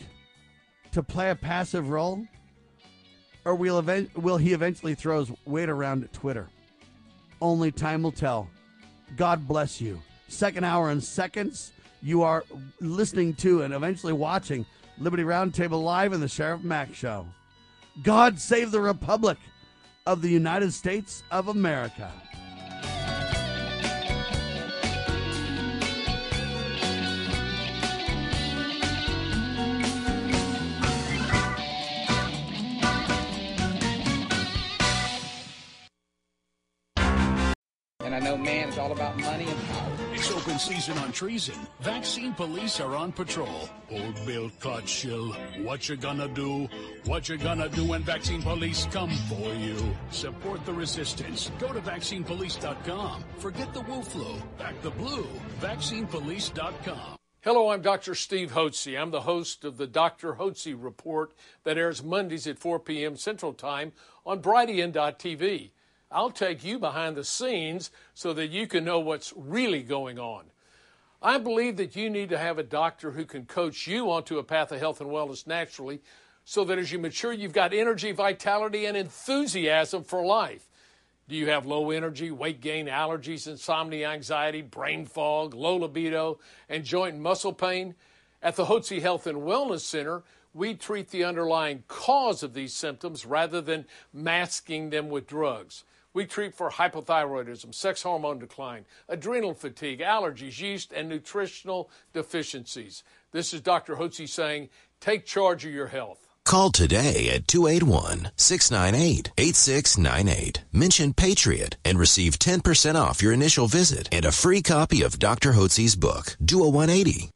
to play a passive role? Or will, event- will he eventually throw his weight around at Twitter? Only time will tell. God bless you. Second hour and seconds, you are listening to and eventually watching Liberty Roundtable Live in the Sheriff Mack Show. God save the Republic of the United States of America. Man is all about money and power. It's open season on treason. Vaccine police are on patrol. Old Bill Cottshill, what you gonna do? What you gonna do when vaccine police come for you? Support the resistance. Go to vaccinepolice.com. Forget the Wu flu. Back the blue. Vaccinepolice.com. Hello, I'm Dr. Steve Hotze. I'm the host of the Dr. Hotze Report that airs Mondays at 4 p.m. Central Time on Brighteon.tv. I'll take you behind the scenes so that you can know what's really going on. I believe that you need to have a doctor who can coach you onto a path of health and wellness naturally so that as you mature, you've got energy, vitality, and enthusiasm for life. Do you have low energy, weight gain, allergies, insomnia, anxiety, brain fog, low libido, and joint muscle pain? At the Hotze Health and Wellness Center, we treat the underlying cause of these symptoms rather than masking them with drugs. We treat for hypothyroidism, sex hormone decline, adrenal fatigue, allergies, yeast, and nutritional deficiencies. This is Dr. Hotze saying, take charge of your health. Call today at 281 698 8698. Mention Patriot and receive 10% off your initial visit and a free copy of Dr. Hotze's book, a 180.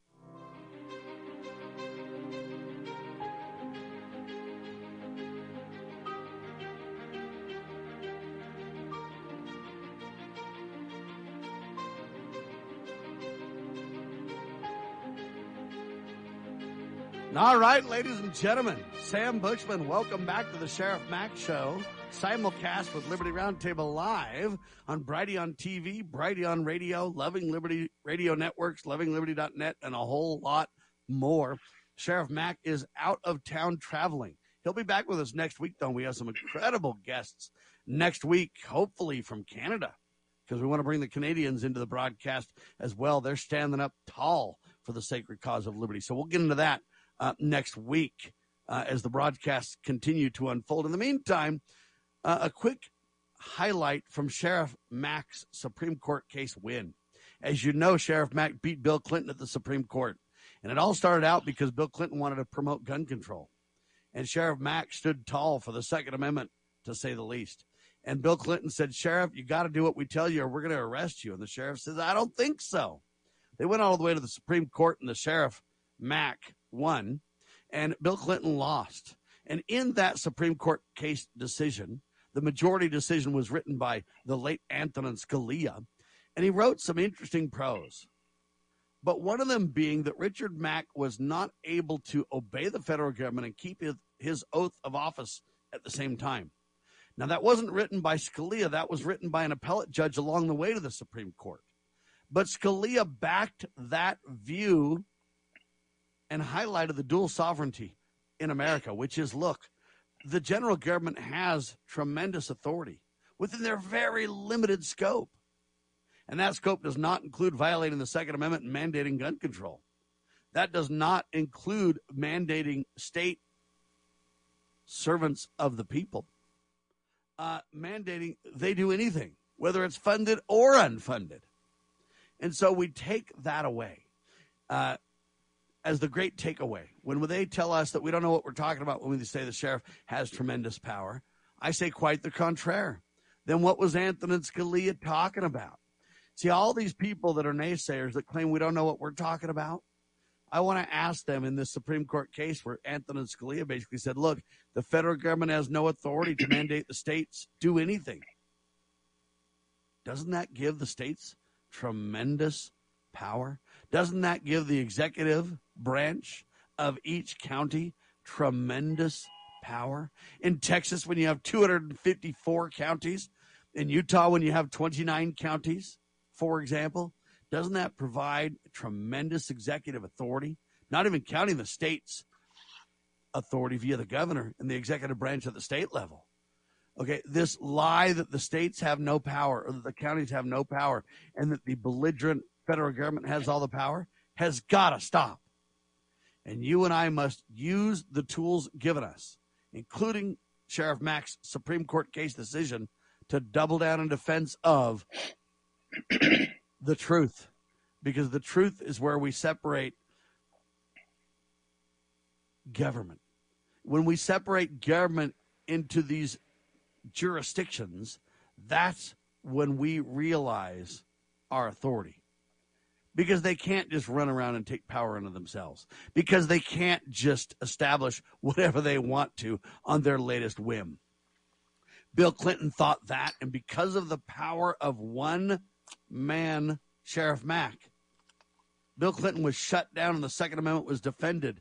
All right, ladies and gentlemen, Sam Bushman, welcome back to the Sheriff Mack Show, simulcast with Liberty Roundtable Live on Brighteon TV, Brighteon Radio, Loving Liberty Radio Networks, lovingliberty.net, and a whole lot more. Sheriff Mack is out of town traveling. He'll be back with us next week, though. We have some incredible guests next week, hopefully from Canada, because we want to bring the Canadians into the broadcast as well. They're standing up tall for the sacred cause of liberty. So we'll get into that uh, next week uh, as the broadcasts continue to unfold. In the meantime, uh, a quick highlight from Sheriff Mack's Supreme Court case win. As you know, Sheriff Mack beat Bill Clinton at the Supreme Court. And it all started out because Bill Clinton wanted to promote gun control. And Sheriff Mack stood tall for the Second Amendment, to say the least. And Bill Clinton said, Sheriff, you got to do what we tell you or we're going to arrest you. And the sheriff says, I don't think so. They went all the way to the Supreme Court, and the sheriff, Mack, won, and Bill Clinton lost. And in that Supreme Court case decision, the majority decision was written by the late Antonin Scalia, and he wrote some interesting prose. But one of them being that Richard Mack was not able to obey the federal government and keep his, oath of office at the same time. Now, that wasn't written by Scalia, that was written by an appellate judge along the way to the Supreme Court. But Scalia backed that view and highlighted the dual sovereignty in America, which is look, the general government has tremendous authority within their very limited scope. And that scope does not include violating the Second Amendment and mandating gun control. That does not include mandating state servants of the people, uh, mandating they do anything, whether it's funded or unfunded. And so we take that away. Uh, as the great takeaway. When they tell us that we don't know what we're talking about when we say the sheriff has tremendous power, I say quite the contraire. Then what was Anthony Scalia talking about? See, all these people that are naysayers that claim we don't know what we're talking about, I want to ask them in this Supreme Court case where Anthony Scalia basically said, look, the federal government has no authority to mandate the states do anything. Doesn't that give the states tremendous power? Doesn't that give the executive branch of each county tremendous power? In Texas, when you have 254 counties, in Utah, when you have 29 counties, for example, doesn't that provide tremendous executive authority? Not even counting the state's authority via the governor and the executive branch at the state level. Okay, this lie that the states have no power or that the counties have no power and that the belligerent federal government has all the power has got to stop. And you and I must use the tools given us, including Sheriff Mack's Supreme Court case decision, to double down in defense of the truth. Because the truth is where we separate government. When we separate government into these jurisdictions, that's when we realize our authority. Because they can't just run around and take power into themselves. Because they can't just establish whatever they want to on their latest whim. Bill Clinton thought that, and because of the power of one man, Sheriff Mack, Bill Clinton was shut down and the Second Amendment was defended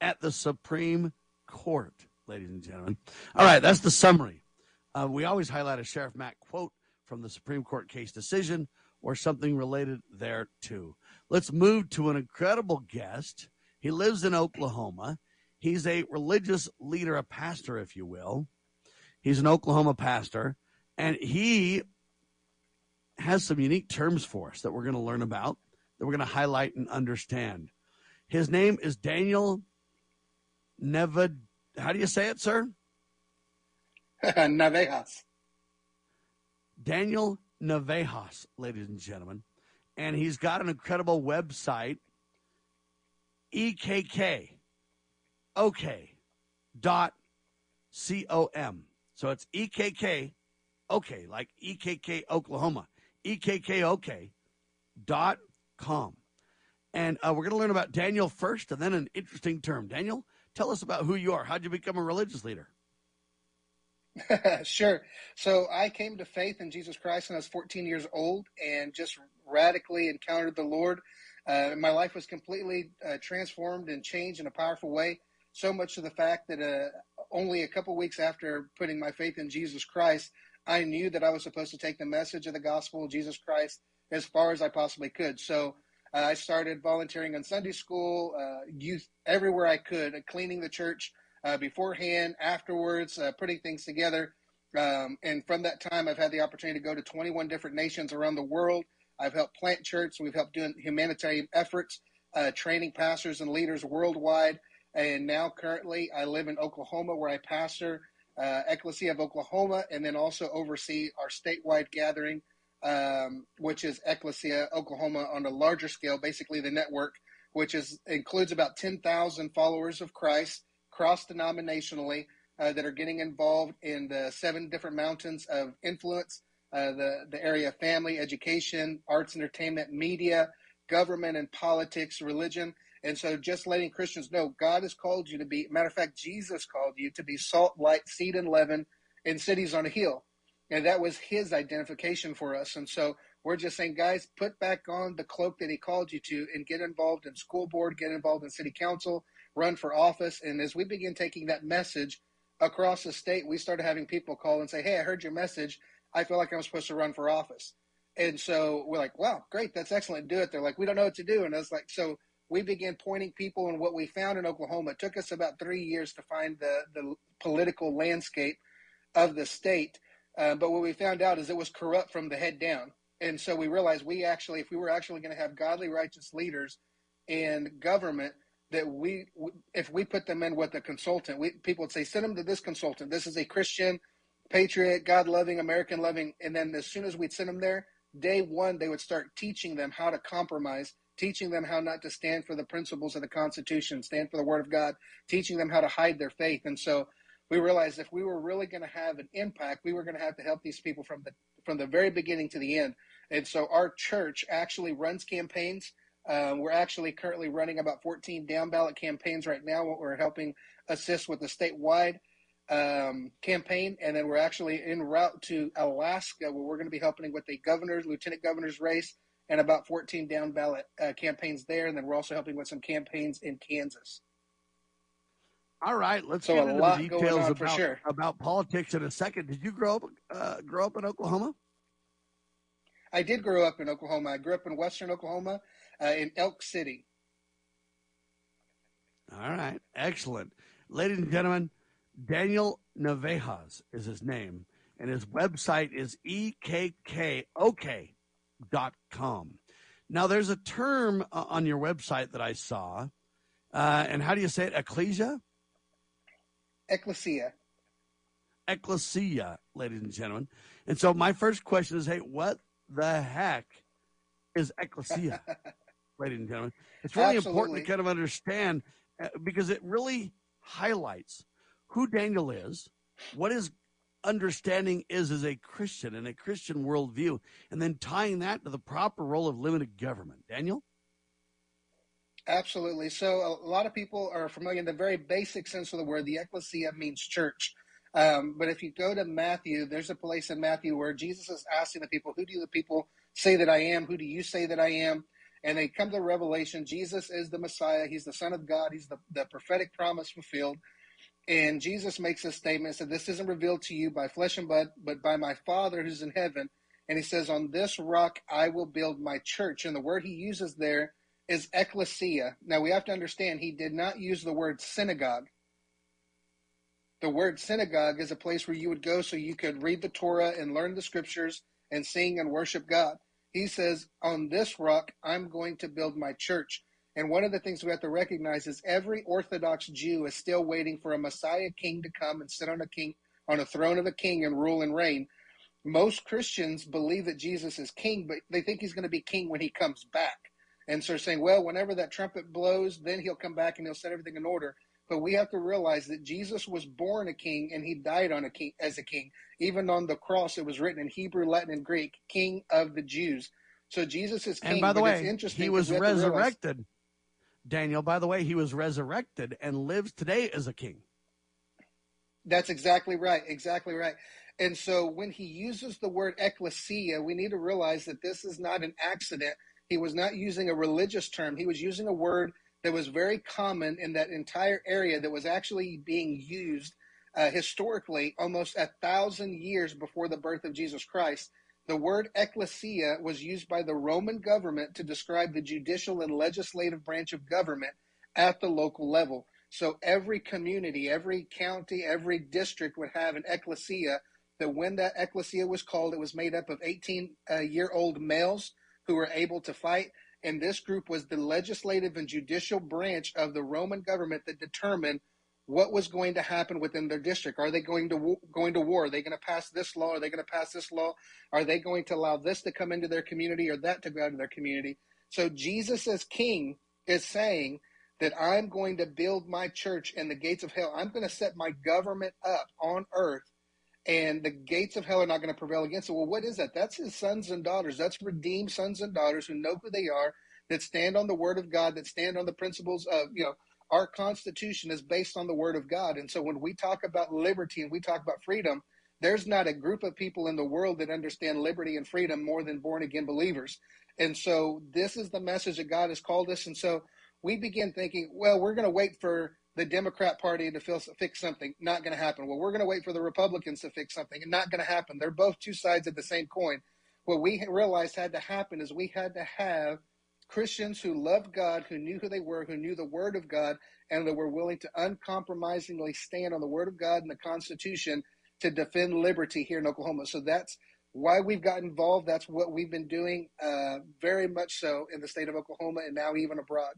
at the Supreme Court, ladies and gentlemen. All right, that's the summary. Uh, we always highlight a Sheriff Mack quote from the Supreme Court case decision or something related there too. Let's move to an incredible guest. He lives in Oklahoma. He's a religious leader, a pastor, if you will. He's an Oklahoma pastor, and he has some unique terms for us that we're going to learn about, that we're going to highlight and understand. His name is Daniel Nevad. How do you say it, sir? Navejas. Daniel Navejas, ladies and gentlemen. And he's got an incredible website, EKK. Okay. Dot C O M. So it's EKK, okay, like EKK Oklahoma, EKKOK dot com. And uh, we're going to learn about Daniel first and then an interesting term. Daniel, tell us about who you are. How'd you become a religious leader? sure. So I came to faith in Jesus Christ when I was 14 years old and just radically encountered the Lord. Uh, my life was completely uh, transformed and changed in a powerful way. So much to the fact that uh, only a couple weeks after putting my faith in Jesus Christ, I knew that I was supposed to take the message of the gospel of Jesus Christ as far as I possibly could. So uh, I started volunteering on Sunday school, uh, youth everywhere I could, uh, cleaning the church uh, beforehand, afterwards, uh, putting things together. Um, and from that time, I've had the opportunity to go to 21 different nations around the world. I've helped plant church. We've helped doing humanitarian efforts, uh, training pastors and leaders worldwide. And now, currently, I live in Oklahoma, where I pastor uh, Ecclesia of Oklahoma, and then also oversee our statewide gathering, um, which is Ecclesia Oklahoma on a larger scale, basically the network, which is includes about 10,000 followers of Christ cross denominationally uh, that are getting involved in the seven different mountains of influence uh, the, the area of family, education, arts, entertainment, media, government and politics, religion. And so just letting Christians know God has called you to be, matter of fact, Jesus called you to be salt, light, seed, and leaven in cities on a hill. And that was his identification for us. And so we're just saying, guys, put back on the cloak that he called you to and get involved in school board, get involved in city council, run for office. And as we begin taking that message across the state, we started having people call and say, Hey, I heard your message. I feel like I'm supposed to run for office. And so we're like, wow, great. That's excellent. Do it. They're like, we don't know what to do. And I was like, so we began pointing people and what we found in Oklahoma. It took us about three years to find the, the political landscape of the state. Uh, but what we found out is it was corrupt from the head down. And so we realized we actually, if we were actually going to have godly, righteous leaders in government, that we, if we put them in with a consultant, we, people would say, send them to this consultant. This is a Christian, patriot, God loving, American loving. And then as soon as we'd send them there, day one, they would start teaching them how to compromise teaching them how not to stand for the principles of the Constitution, stand for the Word of God, teaching them how to hide their faith. And so we realized if we were really going to have an impact, we were going to have to help these people from the from the very beginning to the end. And so our church actually runs campaigns. Uh, we're actually currently running about 14 down ballot campaigns right now. What we're helping assist with the statewide um, campaign, and then we're actually en route to Alaska, where we're going to be helping with the governor's, lieutenant governor's race and about 14 down ballot uh, campaigns there. And then we're also helping with some campaigns in Kansas. All right, let's so get into the details about, sure. about politics in a second. Did you grow up uh, grow up in Oklahoma? I did grow up in Oklahoma. I grew up in western Oklahoma, uh, in Elk City. All right, excellent, ladies and gentlemen. Daniel Navejas is his name, and his website is ekkok com. Now, there's a term uh, on your website that I saw, uh, and how do you say it? Ecclesia? Ecclesia. Ecclesia, ladies and gentlemen. And so, my first question is hey, what the heck is ecclesia, ladies and gentlemen? It's really Absolutely. important to kind of understand uh, because it really highlights who Daniel is, what his understanding is as a Christian and a Christian worldview, and then tying that to the proper role of limited government. Daniel? Absolutely. So a lot of people are familiar in the very basic sense of the word. The ecclesia means church. Um, but if you go to Matthew, there's a place in Matthew where Jesus is asking the people, Who do the people say that I am? Who do you say that I am? And they come to Revelation. Jesus is the Messiah. He's the Son of God. He's the, the prophetic promise fulfilled. And Jesus makes a statement said, This isn't revealed to you by flesh and blood, but by my Father who's in heaven. And he says, On this rock I will build my church. And the word he uses there is ecclesia. Now we have to understand he did not use the word synagogue. The word synagogue is a place where you would go so you could read the Torah and learn the scriptures and sing and worship God. He says, On this rock, I'm going to build my church. And one of the things we have to recognize is every Orthodox Jew is still waiting for a Messiah king to come and sit on a king on a throne of a king and rule and reign. Most Christians believe that Jesus is king, but they think he's going to be king when he comes back. And so they're saying, well, whenever that trumpet blows, then he'll come back and he'll set everything in order. But we have to realize that Jesus was born a king and he died on a king as a king. Even on the cross, it was written in Hebrew, Latin, and Greek, King of the Jews. So Jesus is king. And by the way, interesting he was resurrected. Daniel, by the way, he was resurrected and lives today as a king. That's exactly right. Exactly right. And so when he uses the word ecclesia, we need to realize that this is not an accident. He was not using a religious term. He was using a word that was very common in that entire area that was actually being used uh, historically almost a thousand years before the birth of Jesus Christ. The word ecclesia was used by the Roman government to describe the judicial and legislative branch of government at the local level. So every community, every county, every district would have an ecclesia. That when that ecclesia was called, it was made up of 18 uh, year old males who were able to fight and this group was the legislative and judicial branch of the Roman government that determined what was going to happen within their district. Are they going to going to war? Are they going to pass this law? Are they going to pass this law? Are they going to allow this to come into their community or that to go out of their community? So Jesus as king is saying that I'm going to build my church in the gates of hell. I'm going to set my government up on earth and the gates of hell are not going to prevail against it. Well, what is that? That's his sons and daughters. That's redeemed sons and daughters who know who they are, that stand on the word of God, that stand on the principles of, you know, our Constitution is based on the word of God. And so when we talk about liberty and we talk about freedom, there's not a group of people in the world that understand liberty and freedom more than born again believers. And so this is the message that God has called us. And so we begin thinking, well, we're going to wait for the Democrat Party to fix something. Not going to happen. Well, we're going to wait for the Republicans to fix something. Not going to happen. They're both two sides of the same coin. What we realized had to happen is we had to have Christians who loved God, who knew who they were, who knew the Word of God, and that were willing to uncompromisingly stand on the Word of God and the Constitution to defend liberty here in Oklahoma. So that's why we've got involved. That's what we've been doing, uh, very much so in the state of Oklahoma and now even abroad.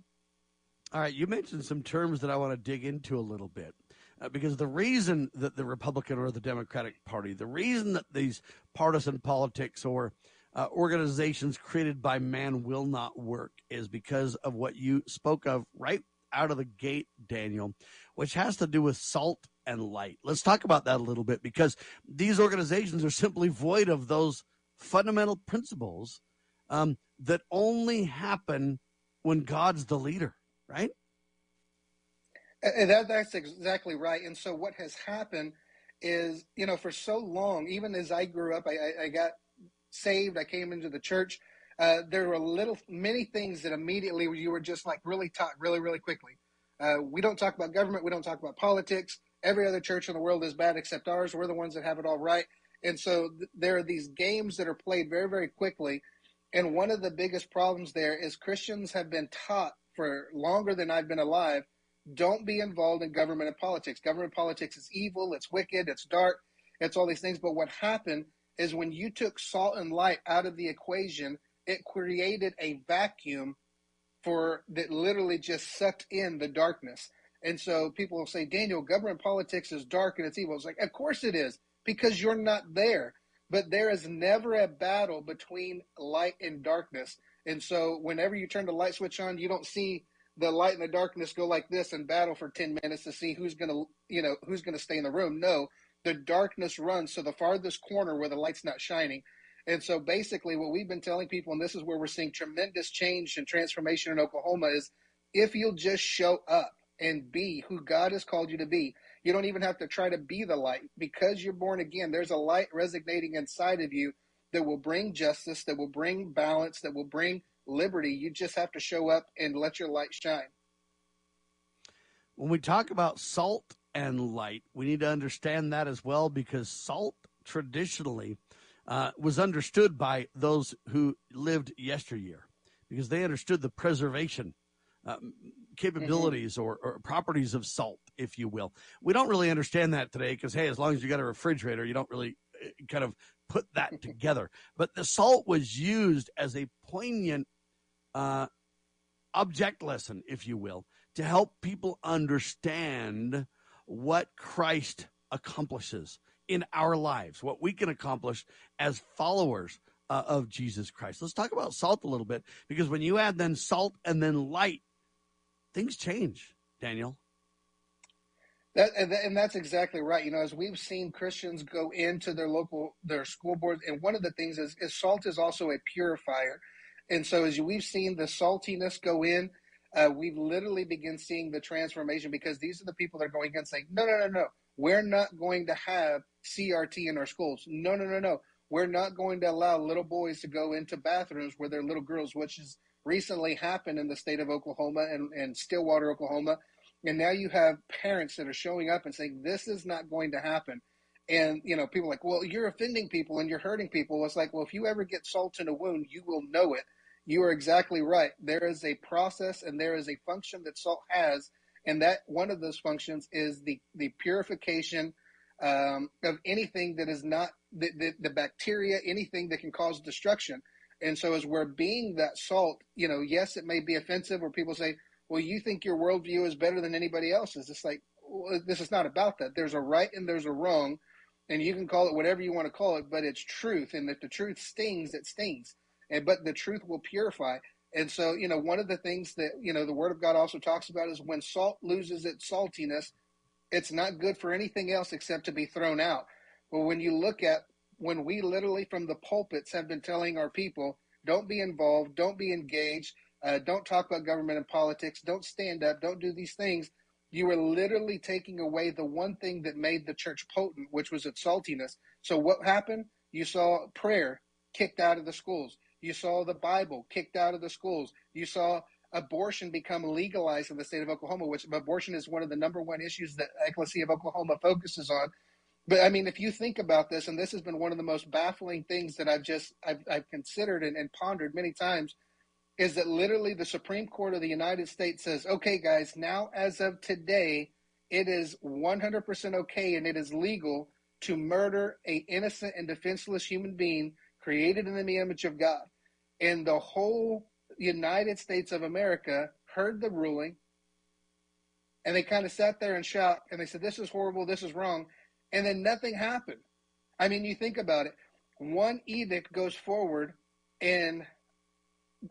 All right, you mentioned some terms that I want to dig into a little bit. Uh, because the reason that the Republican or the Democratic Party, the reason that these partisan politics or uh, organizations created by man will not work is because of what you spoke of right out of the gate, Daniel, which has to do with salt and light. Let's talk about that a little bit because these organizations are simply void of those fundamental principles um, that only happen when God's the leader right? And that, that's exactly right. And so what has happened is, you know, for so long, even as I grew up, I, I, got saved, I came into the church. Uh, there were little, many things that immediately you were just like really taught really, really quickly. Uh, we don't talk about government. We don't talk about politics. Every other church in the world is bad except ours. We're the ones that have it all right. And so th- there are these games that are played very, very quickly. And one of the biggest problems there is Christians have been taught for longer than I've been alive, don't be involved in government and politics. Government politics is evil, it's wicked, it's dark, it's all these things. But what happened is when you took salt and light out of the equation, it created a vacuum for that literally just sucked in the darkness. And so people will say, Daniel, government politics is dark and it's evil. It's like, of course it is, because you're not there. But there is never a battle between light and darkness. And so whenever you turn the light switch on, you don't see the light and the darkness go like this and battle for 10 minutes to see who's going to, you know, who's going to stay in the room. No, the darkness runs to the farthest corner where the light's not shining. And so basically, what we've been telling people, and this is where we're seeing tremendous change and transformation in Oklahoma, is if you'll just show up and be who God has called you to be, you don't even have to try to be the light because you're born again. There's a light resonating inside of you that will bring justice, that will bring balance, that will bring liberty. You just have to show up and let your light shine. When we talk about salt and light, we need to understand that as well because salt traditionally uh, was understood by those who lived yesteryear because they understood the preservation uh, capabilities mm-hmm. or, or, properties of salt, if you will. We don't really understand that today because, hey, as long as you got a refrigerator, you don't really uh, kind of put that together. But the salt was used as a poignant uh, object lesson, if you will, to help people understand what Christ accomplishes in our lives, what we can accomplish as followers uh, of Jesus Christ. Let's talk about salt a little bit because when you add then salt and then light, things change, Daniel. That, and that's exactly right. You know, as we've seen Christians go into their local, their school boards, and one of the things is, is salt is also a purifier. And so as we've seen the saltiness go in, uh, we've literally begin seeing the transformation because these are the people that are going in saying, no, no, no, no, we're not going to have CRT in our schools. No, no, no, no. We're not going to allow little boys to go into bathrooms where they're little girls, which has recently happened in the state of Oklahoma and, and Stillwater, Oklahoma. And now you have parents that are showing up and saying, this is not going to happen. And, you know, people like, well, you're offending people and you're hurting people. It's like, well, if you ever get salt in a wound, you will know it you are exactly right. There is a process and there is a function that salt has, and that one of those functions is the the purification um, of anything that is not the, the, the bacteria, anything that can cause destruction. And so, as we're being that salt, you know, yes, it may be offensive, or people say, "Well, you think your worldview is better than anybody else's." It's like well, this is not about that. There's a right and there's a wrong, and you can call it whatever you want to call it, but it's truth. And if the truth stings, it stings and but the truth will purify. And so, you know, one of the things that you know the Word of God also talks about is when salt loses its saltiness, it's not good for anything else except to be thrown out. Well, when you look at when we literally from the pulpits have been telling our people, don't be involved, don't be engaged, uh, don't talk about government and politics, don't stand up, don't do these things. You are literally taking away the one thing that made the church potent, which was its saltiness. So what happened? You saw prayer kicked out of the schools. You saw the Bible kicked out of the schools. You saw abortion become legalized in the state of Oklahoma, which abortion is one of the number one issues that Ecclesia of Oklahoma focuses on. But I mean, if you think about this, and this has been one of the most baffling things that I've just I've, I've considered and, and pondered many times, is that literally the Supreme Court of the United States says, okay, guys, now as of today, it is 100% okay and it is legal to murder a innocent and defenseless human being created in the image of God and the whole United States of America heard the ruling and they kind of sat there and shout and they said, This is horrible, this is wrong. And then nothing happened. I mean, you think about it. One edict goes forward, and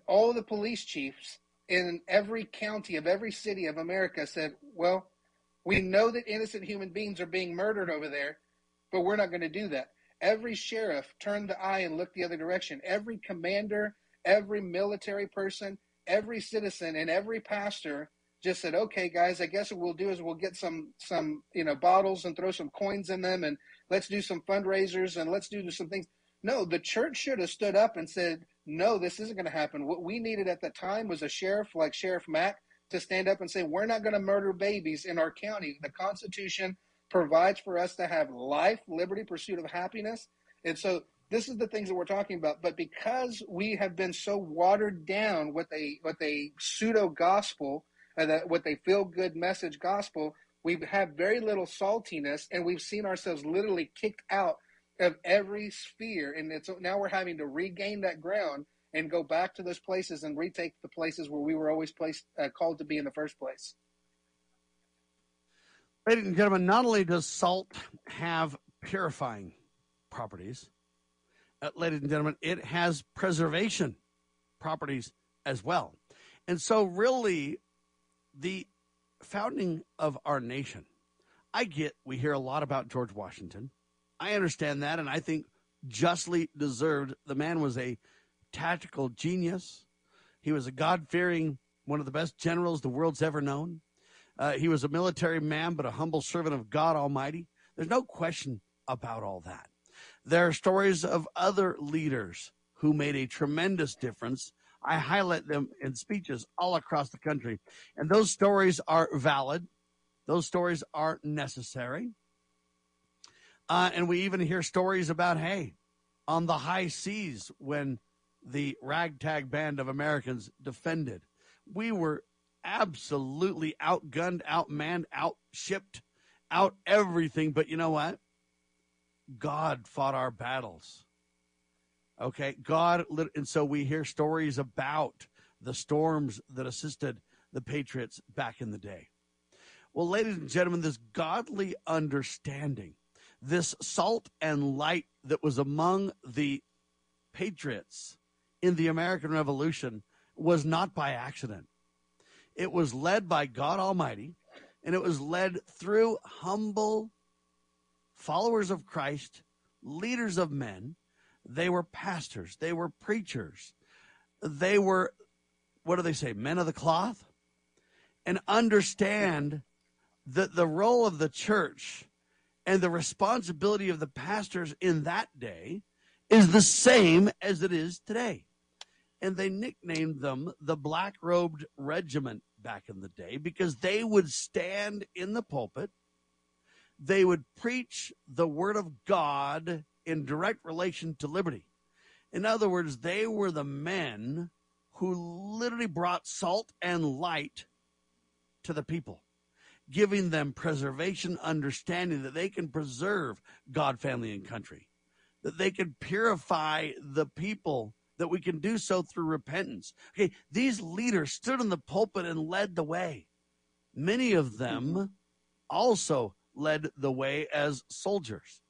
all the police chiefs in every county of every city of America said, Well, we know that innocent human beings are being murdered over there, but we're not going to do that. Every sheriff turned the eye and looked the other direction. Every commander every military person, every citizen, and every pastor just said, "Okay, guys, I guess what we'll do is we'll get some some you know bottles and throw some coins in them, and let's do some fundraisers and let's do some things." No, the church should have stood up and said, "No, this isn't going to happen." What we needed at the time was a sheriff like Sheriff Mack to stand up and say, "We're not going to murder babies in our county. The Constitution provides for us to have life, liberty, pursuit of happiness." And so this is the things that we're talking about. But because we have been so watered down with a with a pseudo gospel, uh, that with a feel good message gospel, we have very little saltiness, and we've seen ourselves literally kicked out of every sphere. And it's now we're having to regain that ground and go back to those places and retake the places where we were always placed uh, called to be in the first place. Ladies and gentlemen, not only does salt have purifying properties, uh, ladies and gentlemen, it has preservation properties as well. And so, really, the founding of our nation I get we hear a lot about George Washington. I understand that, and I think justly deserved. The man was a tactical genius. He was a God fearing, one of the best generals the world's ever known. Uh, he was a military man, but a humble servant of God Almighty. There's no question about all that. There are stories of other leaders who made a tremendous difference. I highlight them in speeches all across the country. And those stories are valid, those stories are necessary. Uh, and we even hear stories about, hey, on the high seas when the ragtag band of Americans defended, we were absolutely outgunned, outmanned, outshipped, out everything. But you know what? God fought our battles. Okay, God, and so we hear stories about the storms that assisted the Patriots back in the day. Well, ladies and gentlemen, this godly understanding, this salt and light that was among the Patriots in the American Revolution was not by accident. It was led by God Almighty, and it was led through humble followers of Christ, leaders of men they were pastors. They were preachers. They were, what do they say, men of the cloth? And understand that the role of the church and the responsibility of the pastors in that day is the same as it is today. And they nicknamed them the Black Robed Regiment back in the day because they would stand in the pulpit, they would preach the Word of God in direct relation to liberty. In other words, they were the men who literally brought salt and light to the people, giving them preservation, understanding that they can preserve God, family, and country, that they can purify the people, that we can do so through repentance. Okay, these leaders stood in the pulpit and led the way. Many of them mm-hmm. also led the way as soldiers.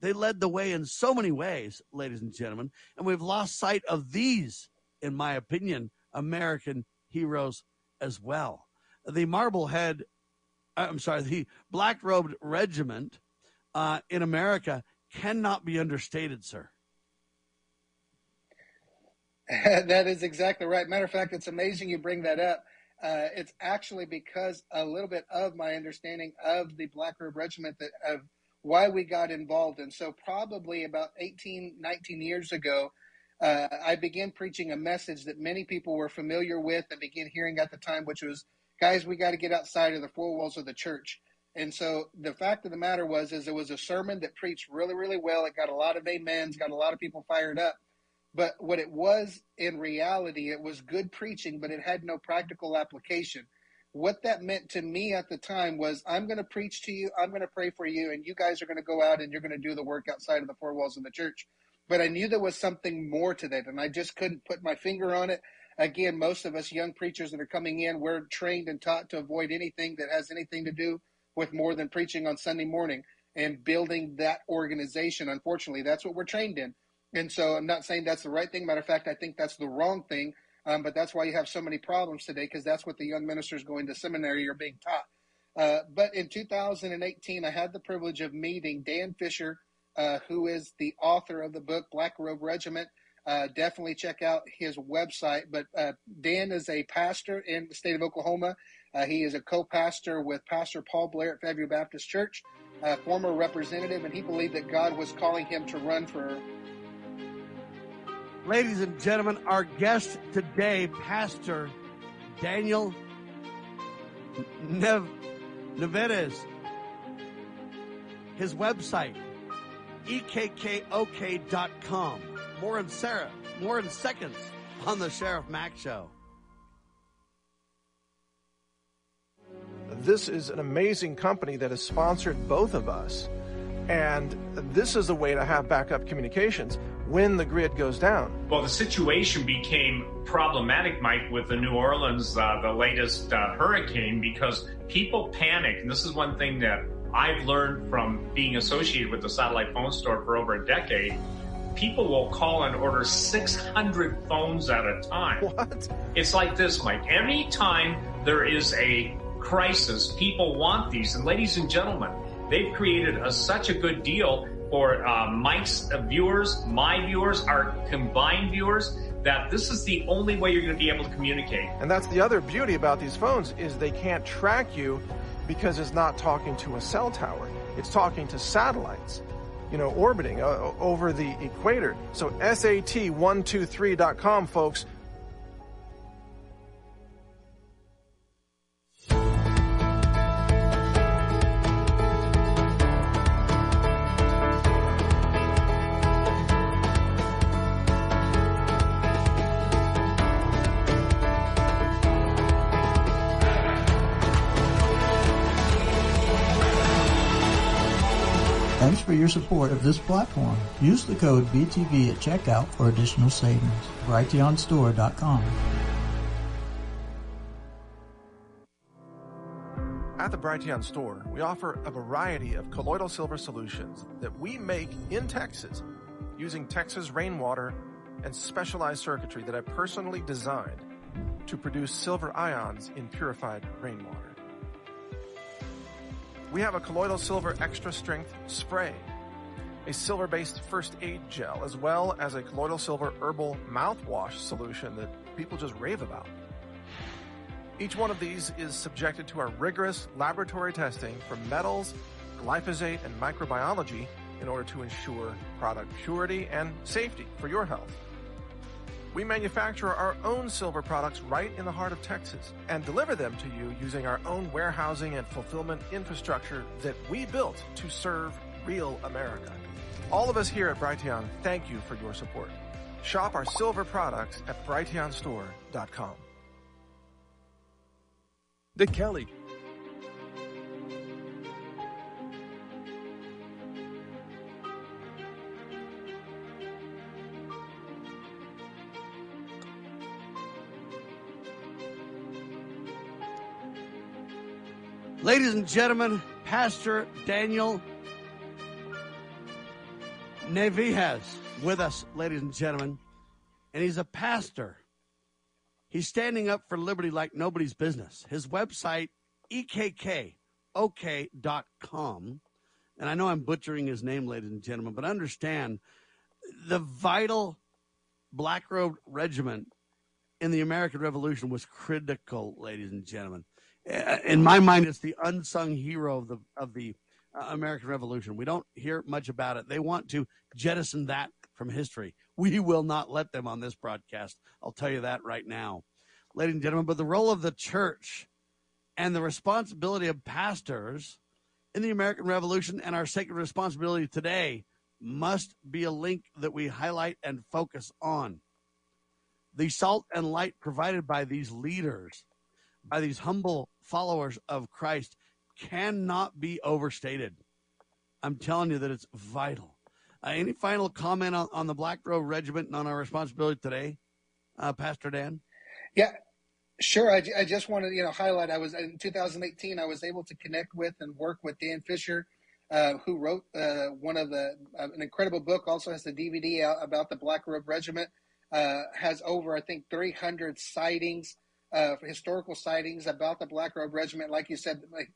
They led the way in so many ways, ladies and gentlemen, and we've lost sight of these, in my opinion, American heroes as well. The Marblehead, I'm sorry, the Black Robed Regiment uh, in America cannot be understated, sir. that is exactly right. Matter of fact, it's amazing you bring that up. Uh, it's actually because a little bit of my understanding of the Black Robe Regiment that of why we got involved. And so, probably about 18, 19 years ago, uh, I began preaching a message that many people were familiar with and began hearing at the time, which was, guys, we got to get outside of the four walls of the church. And so the fact of the matter was, is it was a sermon that preached really, really well. It got a lot of amens, got a lot of people fired up. But what it was in reality, it was good preaching, but it had no practical application what that meant to me at the time was I'm going to preach to you, I'm going to pray for you, and you guys are going to go out and you're going to do the work outside of the four walls of the church. But I knew there was something more to that, and I just couldn't put my finger on it. Again, most of us young preachers that are coming in, we're trained and taught to avoid anything that has anything to do with more than preaching on Sunday morning and building that organization. Unfortunately, that's what we're trained in. And so I'm not saying that's the right thing. Matter of fact, I think that's the wrong thing um, but that's why you have so many problems today, because that's what the young ministers going to seminary are being taught. Uh, but in 2018, I had the privilege of meeting Dan Fisher, uh, who is the author of the book Black Robe Regiment. Uh, definitely check out his website. But uh, Dan is a pastor in the state of Oklahoma. Uh, he is a co pastor with Pastor Paul Blair at Fairview Baptist Church, a former representative, and he believed that God was calling him to run for Ladies and gentlemen, our guest today, Pastor Daniel Nev-. His website, ekkok.com. More in Sarah, more in seconds on the Sheriff Mack Show. This is an amazing company that has sponsored both of us. And this is a way to have backup communications when the grid goes down. Well, the situation became problematic, Mike, with the New Orleans, uh, the latest uh, hurricane, because people panic. And this is one thing that I've learned from being associated with the satellite phone store for over a decade. People will call and order 600 phones at a time. What? It's like this, Mike. Anytime there is a crisis, people want these. And ladies and gentlemen, they've created a, such a good deal for uh, Mike's viewers, my viewers, our combined viewers, that this is the only way you're going to be able to communicate. And that's the other beauty about these phones is they can't track you because it's not talking to a cell tower. It's talking to satellites, you know, orbiting uh, over the equator. So SAT123.com, folks. For your support of this platform. Use the code BTV at checkout for additional savings. Brighteonstore.com. At the Brighteon store, we offer a variety of colloidal silver solutions that we make in Texas using Texas rainwater and specialized circuitry that I personally designed to produce silver ions in purified rainwater. We have a colloidal silver extra strength spray, a silver based first aid gel, as well as a colloidal silver herbal mouthwash solution that people just rave about. Each one of these is subjected to our rigorous laboratory testing for metals, glyphosate, and microbiology in order to ensure product purity and safety for your health. We manufacture our own silver products right in the heart of Texas and deliver them to you using our own warehousing and fulfillment infrastructure that we built to serve real America. All of us here at Brighteon thank you for your support. Shop our silver products at brighteonstore.com. The Kelly. Ladies and gentlemen, Pastor Daniel Navijas with us, ladies and gentlemen, and he's a pastor. He's standing up for liberty like nobody's business. His website, ekkok.com, and I know I'm butchering his name, ladies and gentlemen, but understand the vital Black Robe Regiment in the American Revolution was critical, ladies and gentlemen. Uh, in my mind, it's the unsung hero of the of the uh, American Revolution. We don't hear much about it. They want to jettison that from history. We will not let them on this broadcast. I'll tell you that right now, ladies and gentlemen. But the role of the church and the responsibility of pastors in the American Revolution and our sacred responsibility today must be a link that we highlight and focus on. The salt and light provided by these leaders, by these humble followers of Christ, cannot be overstated. I'm telling you that it's vital. Uh, any final comment on, on the Black Robe Regiment and on our responsibility today, uh, Pastor Dan? Yeah, sure. I, I just wanted you know highlight. I was in 2018. I was able to connect with and work with Dan Fisher, uh, who wrote uh, one of the uh, an incredible book. Also has the DVD out about the Black Robe Regiment. Uh, has over I think 300 sightings, historical sightings about the Black Robe Regiment. Like you said, like,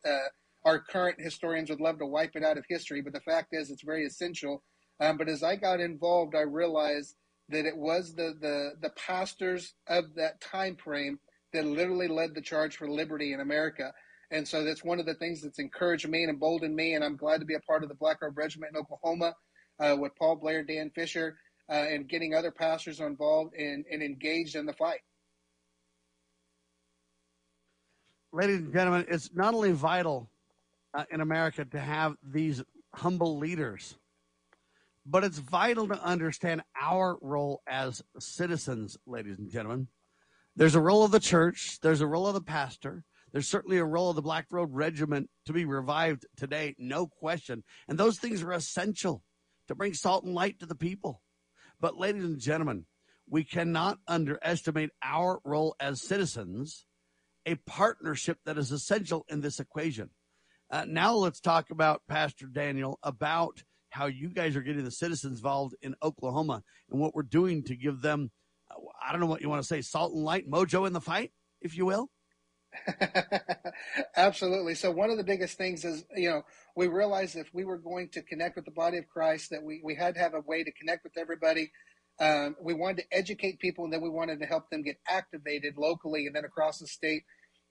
our current historians would love to wipe it out of history, but the fact is, it's very essential. Um, but as I got involved, I realized that it was the, the, the pastors of that time frame that literally led the charge for liberty in America. And so that's one of the things that's encouraged me and emboldened me. And I'm glad to be a part of the Black Robe Regiment in Oklahoma uh, with Paul Blair, Dan Fisher, uh, and getting other pastors involved and, and engaged in the fight. Ladies and gentlemen, it's not only vital uh, in America to have these humble leaders, but it's vital to understand our role as citizens, ladies and gentlemen. There's a role of the church, there's a role of the pastor, there's certainly a role of the Black Robe Regiment to be revived today, no question. And those things are essential to bring salt and light to the people. But, ladies and gentlemen, we cannot underestimate our role as citizens, a partnership that is essential in this equation. Uh, now let's talk about Pastor Daniel about how you guys are getting the citizens involved in Oklahoma and what we're doing to give them, uh, I don't know what you want to say, salt and light, mojo in the fight, if you will. Absolutely. So one of the biggest things is, you know, we realized if we were going to connect with the body of Christ, that we, we had to have a way to connect with everybody. Um, we wanted to educate people, and then we wanted to help them get activated locally and then across the state.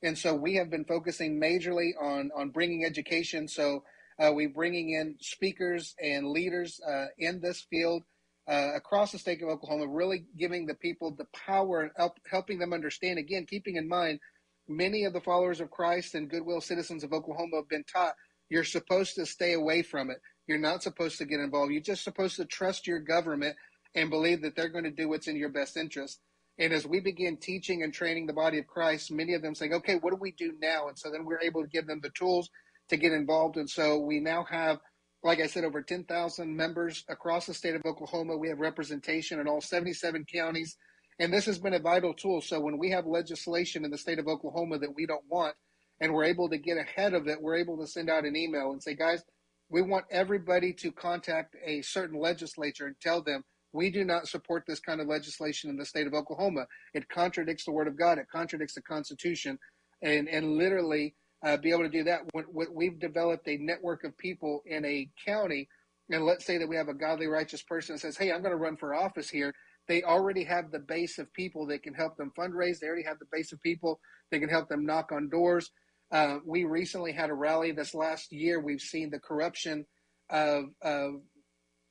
And so we have been focusing majorly on on bringing education. So uh, we're bringing in speakers and leaders uh, in this field uh, across the state of Oklahoma, really giving the people the power and help, helping them understand. Again, keeping in mind, many of the followers of Christ and goodwill citizens of Oklahoma have been taught you're supposed to stay away from it. You're not supposed to get involved. You're just supposed to trust your government and believe that they're going to do what's in your best interest. And as we begin teaching and training the body of Christ, many of them saying, okay, what do we do now? And so then we're able to give them the tools to get involved. And so we now have, like I said, over 10,000 members across the state of Oklahoma. We have representation in all 77 counties. And this has been a vital tool. So when we have legislation in the state of Oklahoma that we don't want, and we're able to get ahead of it, we're able to send out an email and say, guys, we want everybody to contact a certain legislature and tell them we do not support this kind of legislation in the state of Oklahoma. It contradicts the word of God. It contradicts the Constitution, and and literally uh, be able to do that. When, when we've developed a network of people in a county, and let's say that we have a godly, righteous person that says, "Hey, I'm going to run for office here." They already have the base of people that can help them fundraise. They already have the base of people that can help them knock on doors. Uh, we recently had a rally this last year. We've seen the corruption of, of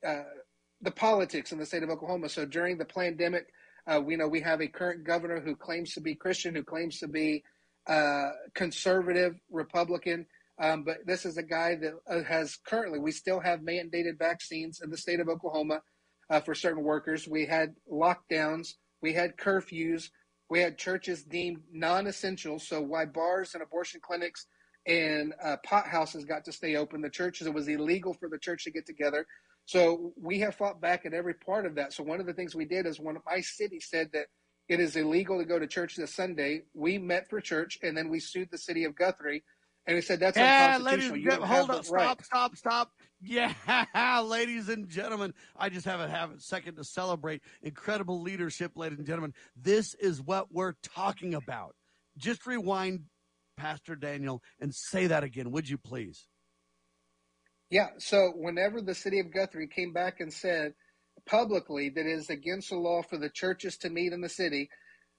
uh, the politics in the state of Oklahoma. So during the pandemic, uh, we know we have a current governor who claims to be Christian, who claims to be uh, conservative Republican. Um, but this is a guy that uh, has currently, we still have mandated vaccines in the state of Oklahoma uh, for certain workers. We had lockdowns, we had curfews, we had churches deemed non essential. So, why bars and abortion clinics and uh, pot houses got to stay open, the churches, it was illegal for the church to get together. So we have fought back at every part of that. So one of the things we did is when my city said that it is illegal to go to church this Sunday, we met for church and then we sued the city of Guthrie. And we said that's yeah, unconstitutional. Ladies, you hold up, right. stop, stop, stop. Yeah, ladies and gentlemen, I just have a, have a second to celebrate incredible leadership, ladies and gentlemen. This is what we're talking about. Just rewind, Pastor Daniel, and say that again, would you please? Yeah. So whenever the city of Guthrie came back and said publicly that it is against the law for the churches to meet in the city,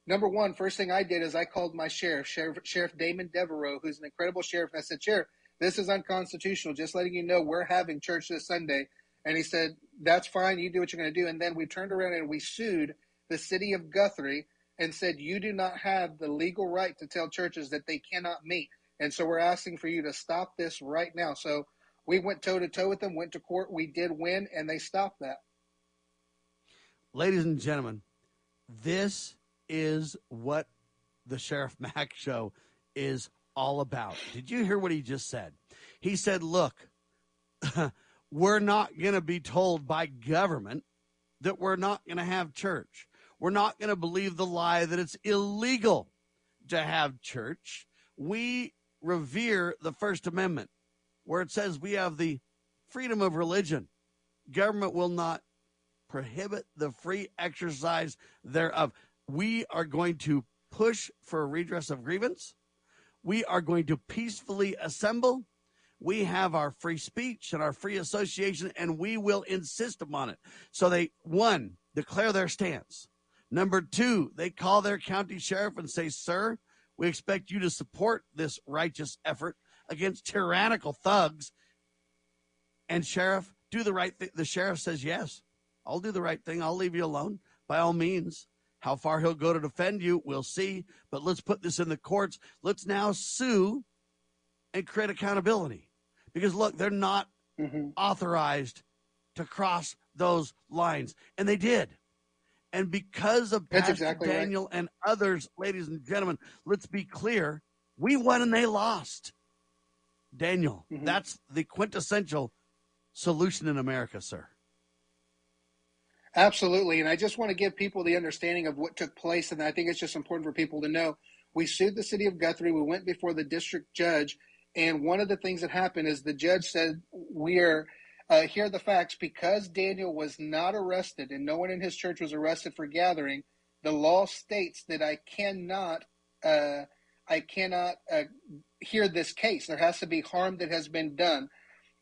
number one, first thing I did is I called my sheriff, Sheriff, sheriff Damon Devereaux, who's an incredible sheriff. And I said, Sheriff, this is unconstitutional. Just letting you know we're having church this Sunday. And he said, That's fine. You do what you're going to do. And then we turned around and we sued the city of Guthrie and said, You do not have the legal right to tell churches that they cannot meet. And so we're asking for you to stop this right now. So we went toe to toe with them, went to court. We did win, and they stopped that. Ladies and gentlemen, this is what the Sheriff Mack show is all about. Did you hear what he just said? He said, Look, we're not going to be told by government that we're not going to have church. We're not going to believe the lie that it's illegal to have church. We revere the First Amendment where it says we have the freedom of religion. Government will not prohibit the free exercise thereof. We are going to push for a redress of grievance. We are going to peacefully assemble. We have our free speech and our free association, and we will insist upon it. So they, one, declare their stance. Number two, they call their county sheriff and say, Sir, we expect you to support this righteous effort against tyrannical thugs. And sheriff, do the right thing. The sheriff says, yes, I'll do the right thing. I'll leave you alone by all means. How far he'll go to defend you, we'll see. But let's put this in the courts. Let's now sue and create accountability. Because look, they're not mm-hmm. authorized to cross those lines. And they did. And because of Pastor exactly Daniel right. and others, ladies and gentlemen, let's be clear, we won and they lost. Daniel, mm-hmm. that's the quintessential solution in America, sir. Absolutely. And I just want to give people the understanding of what took place. And I think it's just important for people to know. We sued the city of Guthrie. We went before the district judge. And one of the things that happened is the judge said, We are, uh, here are the facts. Because Daniel was not arrested and no one in his church was arrested for gathering, the law states that I cannot, uh, I cannot uh, hear this case. There has to be harm that has been done.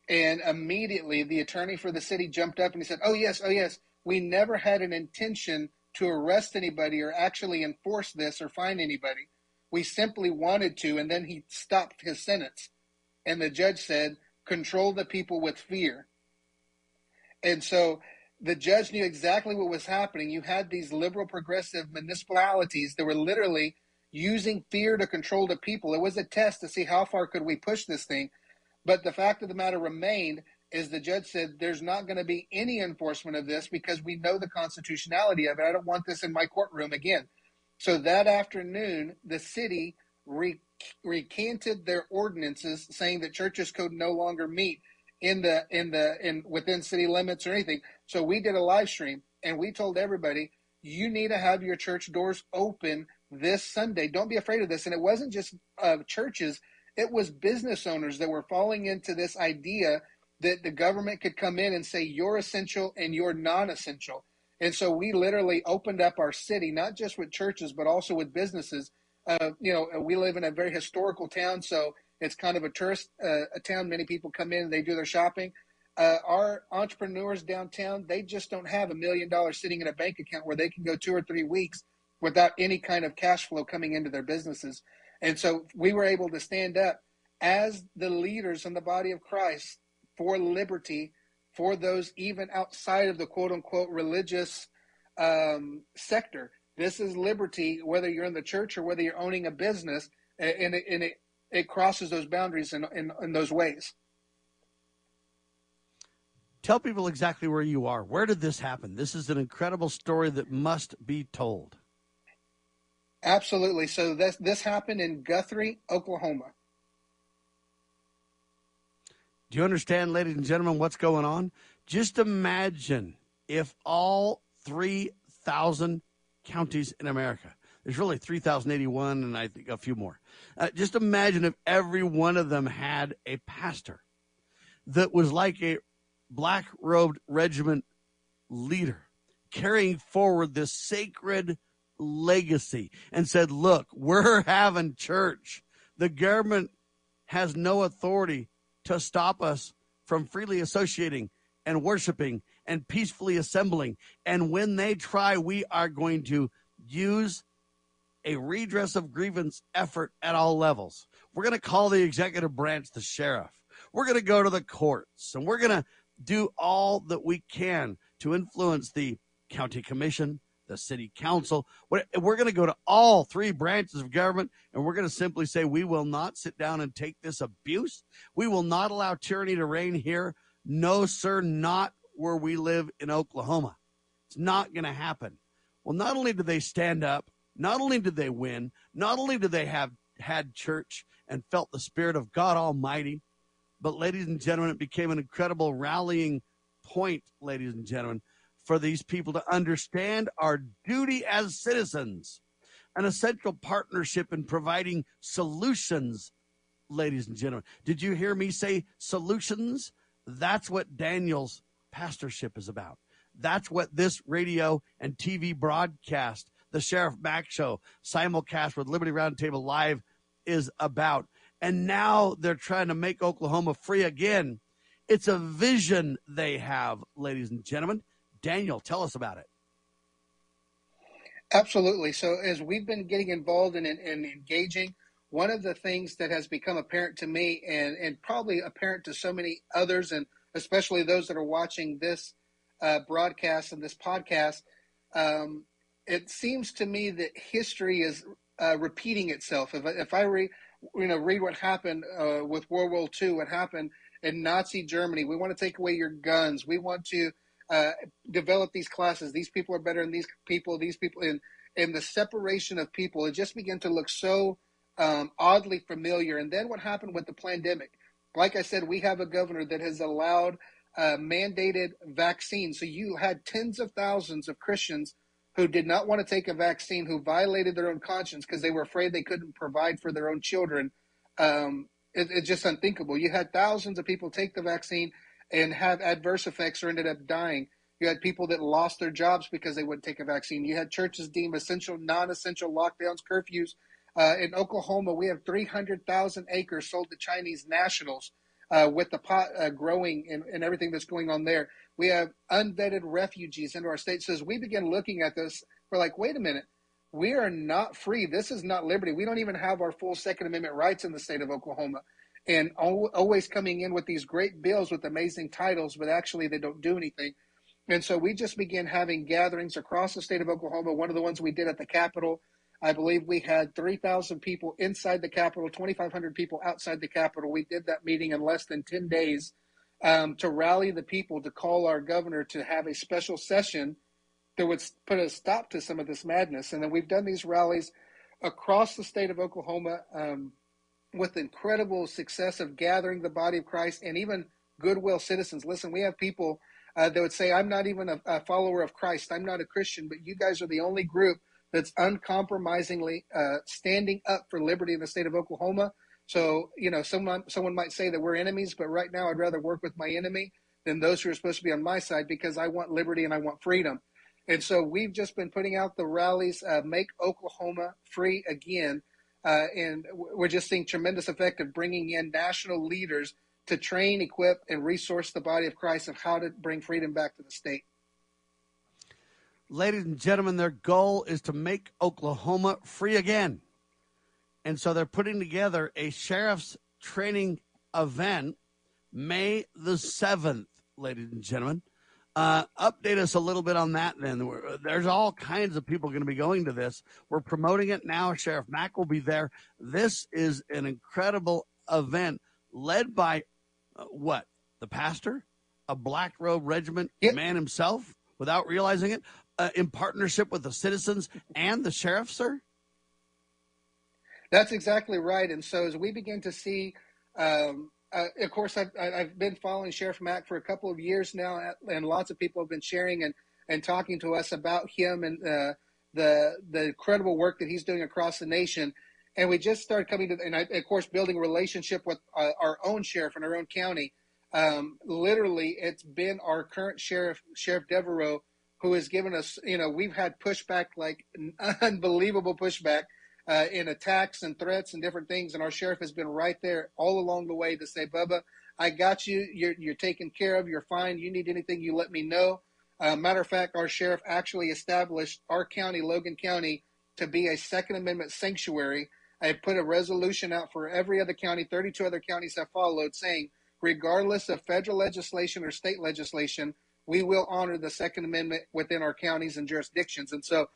And immediately the attorney for the city jumped up and he said, Oh, yes, oh, yes, we never had an intention to arrest anybody or actually enforce this or find anybody. We simply wanted to. And then he stopped his sentence. And the judge said, Control the people with fear. And so the judge knew exactly what was happening. You had these liberal progressive municipalities that were literally using fear to control the people. It was a test to see how far could we push this thing. But the fact of the matter remained is the judge said there's not going to be any enforcement of this because we know the constitutionality of it. I don't want this in my courtroom again. So that afternoon, the city re- recanted their ordinances saying that churches could no longer meet in the in the in within city limits or anything. So we did a live stream and we told everybody you need to have your church doors open this Sunday. Don't be afraid of this. And it wasn't just uh, churches; it was business owners that were falling into this idea that the government could come in and say you're essential and you're non-essential. And so we literally opened up our city, not just with churches, but also with businesses. Uh, you know, we live in a very historical town, so it's kind of a tourist uh, a town. Many people come in, they do their shopping. Uh, our entrepreneurs downtown, they just don't have a million dollars sitting in a bank account where they can go two or three weeks without any kind of cash flow coming into their businesses. And so we were able to stand up as the leaders in the body of Christ for liberty for those even outside of the quote unquote religious um, sector. This is liberty, whether you're in the church or whether you're owning a business, and it, and it, it crosses those boundaries in, in, in those ways. Tell people exactly where you are. Where did this happen? This is an incredible story that must be told. Absolutely. So this this happened in Guthrie, Oklahoma. Do you understand, ladies and gentlemen, what's going on? Just imagine if all 3,000 counties in America, there's really 3,081 and I think a few more. Uh, just imagine if every one of them had a pastor that was like a black robed regiment leader carrying forward this sacred legacy and said, Look, we're having church. The government has no authority to stop us from freely associating and worshiping and peacefully assembling. And when they try, we are going to use a redress of grievance effort at all levels. We're going to call the executive branch the sheriff. We're going to go to the courts and we're going to do all that we can to influence the county commission, the city council. We're going to go to all three branches of government and we're going to simply say we will not sit down and take this abuse. We will not allow tyranny to reign here. No, sir, not where we live in Oklahoma. It's not going to happen. Well, not only did they stand up, not only did they win, not only did they have had church and felt the spirit of God Almighty, but ladies and gentlemen, it became an incredible rallying point, ladies and gentlemen, for these people to understand our duty as citizens, an essential partnership in providing solutions, ladies and gentlemen. Did you hear me say solutions? That's what Daniel's pastorship is about. That's what this radio and TV broadcast, the Sheriff Mack Show, simulcast with Liberty Roundtable Live is about. And now they're trying to make Oklahoma free again. It's a vision they have, ladies and gentlemen. Daniel, tell us about it. Absolutely. So, as we've been getting involved in, in, in, engaging, one of the things that has become apparent to me and, and probably apparent to so many others, and especially those that are watching this uh, broadcast and this podcast, um, it seems to me that history is uh, repeating itself. If, if I read, you know, read what happened uh, with World War II, what happened in Nazi Germany, we want to take away your guns. We want to uh, develop these classes. These people are better than these people. These people, and and the separation of people, it just began to look so um, oddly familiar. And then what happened with the pandemic? Like I said, we have a governor that has allowed uh, mandated vaccines. So you had tens of thousands of Christians who did not want to take a vaccine, who violated their own conscience because they were afraid they couldn't provide for their own children. Um, it, it's just unthinkable. You had thousands of people take the vaccine and have adverse effects or ended up dying. You had people that lost their jobs because they wouldn't take a vaccine. You had churches deemed essential, non essential lockdowns, curfews. Uh, in Oklahoma, we have 300,000 acres sold to Chinese nationals uh, with the pot uh, growing and, and everything that's going on there. We have unvetted refugees into our state. So as we begin looking at this, we're like, wait a minute, we are not free. This is not liberty. We don't even have our full Second Amendment rights in the state of Oklahoma. And always coming in with these great bills with amazing titles, but actually they don't do anything. And so we just began having gatherings across the state of Oklahoma. One of the ones we did at the Capitol, I believe we had 3,000 people inside the Capitol, 2,500 people outside the Capitol. We did that meeting in less than 10 days um, to rally the people to call our governor to have a special session that would put a stop to some of this madness. And then we've done these rallies across the state of Oklahoma um, with incredible success of gathering the body of Christ and even goodwill citizens. Listen, we have people uh, that would say, I'm not even a, a, follower of Christ, I'm not a Christian, but you guys are the only group that's uncompromisingly uh, standing up for liberty in the state of Oklahoma. So, you know, someone someone might say that we're enemies, but right now I'd rather work with my enemy than those who are supposed to be on my side because I want liberty and I want freedom. And so we've just been putting out the rallies, uh, make Oklahoma free again. Uh, and we're just seeing tremendous effect of bringing in national leaders to train, equip, and resource the body of Christ of how to bring freedom back to the state. Ladies and gentlemen, their goal is to make Oklahoma free again. And so they're putting together a sheriff's training event May the 7th, ladies and gentlemen. Uh, update us a little bit on that. Then there's all kinds of people going to be going to this. We're promoting it now. Sheriff Mack will be there. This is an incredible event led by uh, what the pastor, a Black Robe Regiment yep. man himself, without realizing it, uh, in partnership with the citizens and the sheriff, sir. That's exactly right. And so as we begin to see um, uh, of course, I've, I've been following Sheriff Mack for a couple of years now, and lots of people have been sharing and, and talking to us about him and uh, the the incredible work that he's doing across the nation. And we just started coming to, and I, of course, building a relationship with uh, our own sheriff in our own county. Um, literally, it's been our current sheriff, Sheriff Devereaux, who has given us, you know, we've had pushback, like unbelievable pushback uh, in attacks and threats and different things. And our sheriff has been right there all along the way to say, Bubba, I got you. You're, you're taken care of. You're fine. You need anything, you let me know. Uh, matter of fact, our sheriff actually established our county, Logan County, to be a Second Amendment sanctuary. I put a resolution out for every other county. 32 other counties have followed, saying, regardless of federal legislation or state legislation, we will honor the Second Amendment within our counties and jurisdictions. And so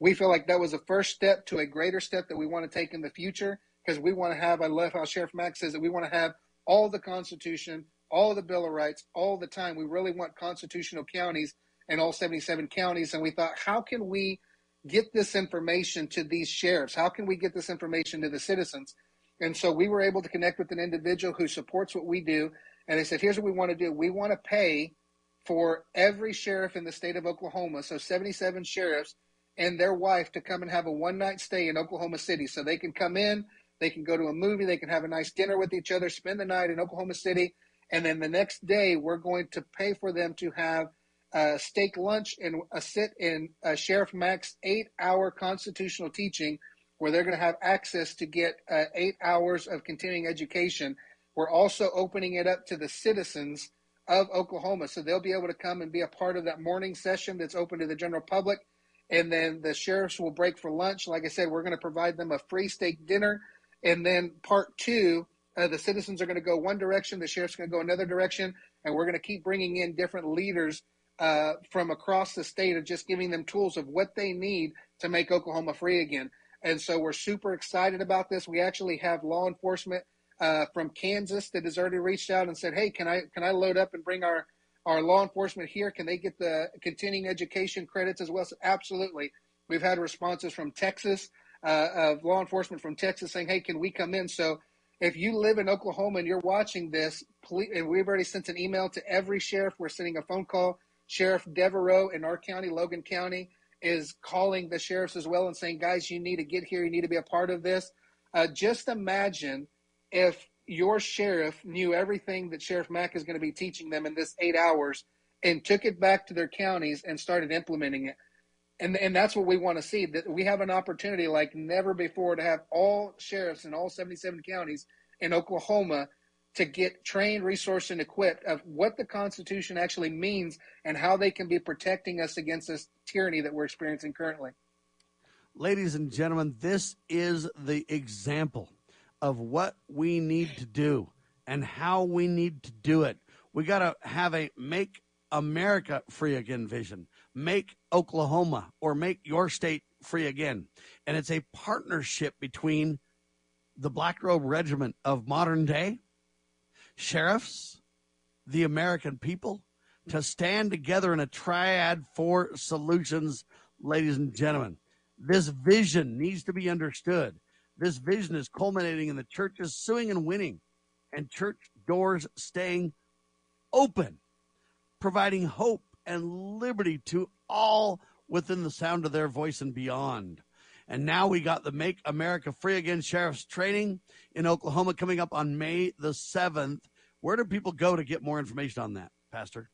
we feel like that was the first step to a greater step that we want to take in the future because we want to have, I love how Sheriff Max says that we want to have all the Constitution, all the Bill of Rights, all the time. We really want constitutional counties in all 77 counties. And we thought, how can we get this information to these sheriffs? How can we get this information to the citizens? And so we were able to connect with an individual who supports what we do. And they said, here's what we want to do. We want to pay for every sheriff in the state of Oklahoma, so 77 sheriffs, and their wife to come and have a one night stay in Oklahoma City. So they can come in, they can go to a movie, they can have a nice dinner with each other, spend the night in Oklahoma City, and then the next day we're going to pay for them to have a steak lunch and a sit in uh, Sheriff Mack's eight hour constitutional teaching where they're going to have access to get uh, eight hours of continuing education. We're also opening it up to the citizens of Oklahoma. So they'll be able to come and be a part of that morning session that's open to the general public and then the sheriffs will break for lunch. Like I said, we're going to provide them a free steak dinner, and then part two, uh, the citizens are going to go one direction, the sheriff's going to go another direction, and we're going to keep bringing in different leaders uh, from across the state of just giving them tools of what they need to make Oklahoma free again. And so we're super excited about this. We actually have law enforcement uh, from Kansas that has already reached out and said, "Hey, can I can I load up and bring our our law enforcement here, can they get the continuing education credits as well? So absolutely. We've had responses from Texas, uh, of law enforcement from Texas saying, hey, can we come in? So if you live in Oklahoma and you're watching this, please, and we've already sent an email to every sheriff. We're sending a phone call. Sheriff Devereaux in our county, Logan County, is calling the sheriffs as well and saying, guys, you need to get here. You need to be a part of this. Uh, just imagine if your sheriff knew everything that Sheriff Mack is going to be teaching them in this eight hours and took it back to their counties and started implementing it. And, and that's what we want to see that we have an opportunity like never before to have all sheriffs in all 77 counties in Oklahoma to get trained, resourced, and equipped of what the Constitution actually means and how they can be protecting us against this tyranny that we're experiencing currently. Ladies and gentlemen, this is the example of what we need to do and how we need to do it. We got to have a make America free again vision, make Oklahoma or make your state free again. And it's a partnership between the Black Robe Regiment of modern day sheriffs, the American people, to stand together in a triad for solutions, ladies and gentlemen. This vision needs to be understood. This vision is culminating in the churches suing and winning, and church doors staying open, providing hope and liberty to all within the sound of their voice and beyond. And now we got the Make America Free Again Sheriff's Training in Oklahoma coming up on May the 7th. Where do people go to get more information on that, Pastor?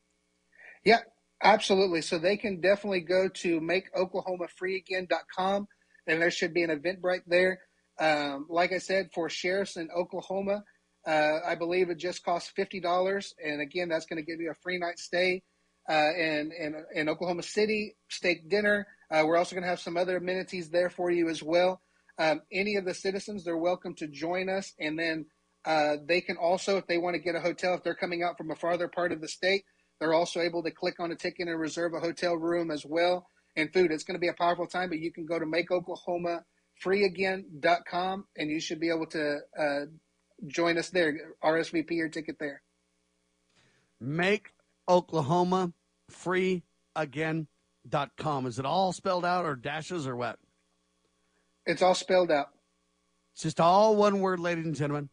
Yeah, absolutely. So they can definitely go to makeoklahomafreeagain.com and there should be an event right there. Um, like I said, for sheriffs in Oklahoma, uh, I believe it just costs $50. And again, that's going to give you a free night stay uh, in, in, in Oklahoma City, steak dinner. Uh, we're also going to have some other amenities there for you as well. Um, any of the citizens, they're welcome to join us. And then uh, they can also, if they want to get a hotel, if they're coming out from a farther part of the state, they're also able to click on a ticket and reserve a hotel room as well and food. It's going to be a powerful time, but you can go to makeoklahomafreeagain.com and you should be able to uh, join us there. RSVP your ticket there. Make Oklahoma free again.com. Is it all spelled out or dashes or what? It's all spelled out. It's just all one word, ladies and gentlemen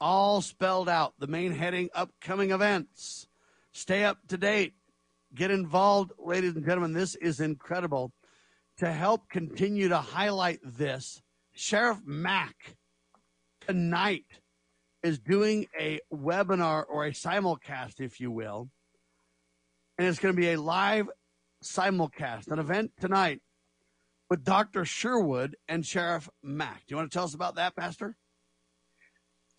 all spelled out. The main heading upcoming events. Stay up to date. Get involved, ladies and gentlemen. This is incredible. To help continue to highlight this, Sheriff Mack tonight is doing a webinar or a simulcast, if you will. And it's going to be a live simulcast, an event tonight with Dr. Sherwood and Sheriff Mack. Do you want to tell us about that, Pastor?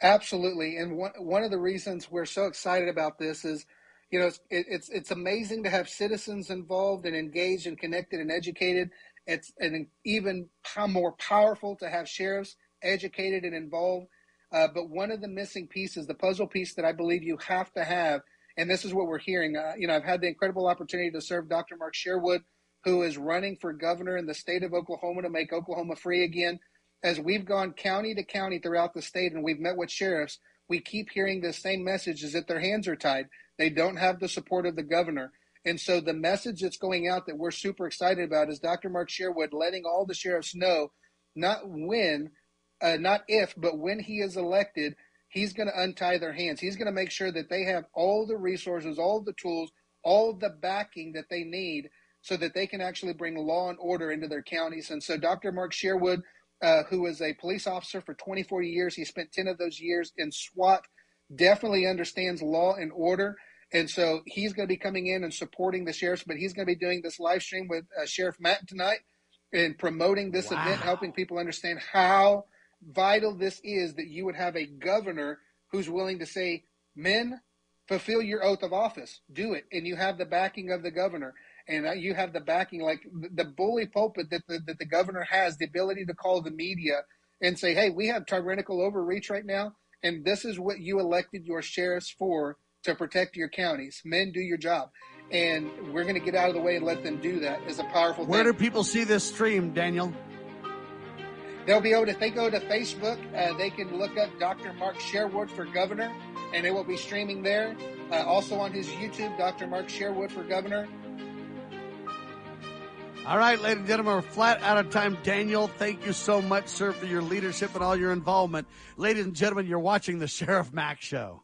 Absolutely, and one one of the reasons we're so excited about this is, you know, it's it's it's amazing to have citizens involved and engaged and connected and educated. It's and even more powerful to have sheriffs educated and involved. Uh, but one of the missing pieces, the puzzle piece that I believe you have to have, and this is what we're hearing. Uh, you know, I've had the incredible opportunity to serve Dr. Mark Sherwood, who is running for governor in the state of Oklahoma to make Oklahoma free again as we've gone county to county throughout the state and we've met with sheriffs, we keep hearing the same message is that their hands are tied. They don't have the support of the governor. And so the message that's going out that we're super excited about is Dr. Mark Sherwood letting all the sheriffs know not when, uh, not if, but when he is elected, he's going to untie their hands. He's going to make sure that they have all the resources, all the tools, all the backing that they need so that they can actually bring law and order into their counties. And so Dr. Mark Sherwood uh, who was a police officer for 24 years. He spent 10 of those years in SWAT, definitely understands law and order. And so he's going to be coming in and supporting the sheriffs, but he's going to be doing this live stream with uh, Sheriff Mack tonight and promoting this wow. event, helping people understand how vital this is that you would have a governor who's willing to say, men, fulfill your oath of office, do it. And you have the backing of the governor and you have the backing, like the bully pulpit that the, that the governor has, the ability to call the media and say, hey, we have tyrannical overreach right now, and this is what you elected your sheriffs for to protect your counties. Men, do your job. And we're going to get out of the way and let them do that is a powerful Where thing. do people see this stream, Daniel? They'll be able to, if they go to Facebook, uh, they can look up Dr. Mark Sherwood for governor, and it will be streaming there. Uh, also on his YouTube, Dr. Mark Sherwood for governor. All right, ladies and gentlemen, we're flat out of time. Daniel, thank you so much, sir, for your leadership and all your involvement. Ladies and gentlemen, you're watching the Sheriff Mack Show.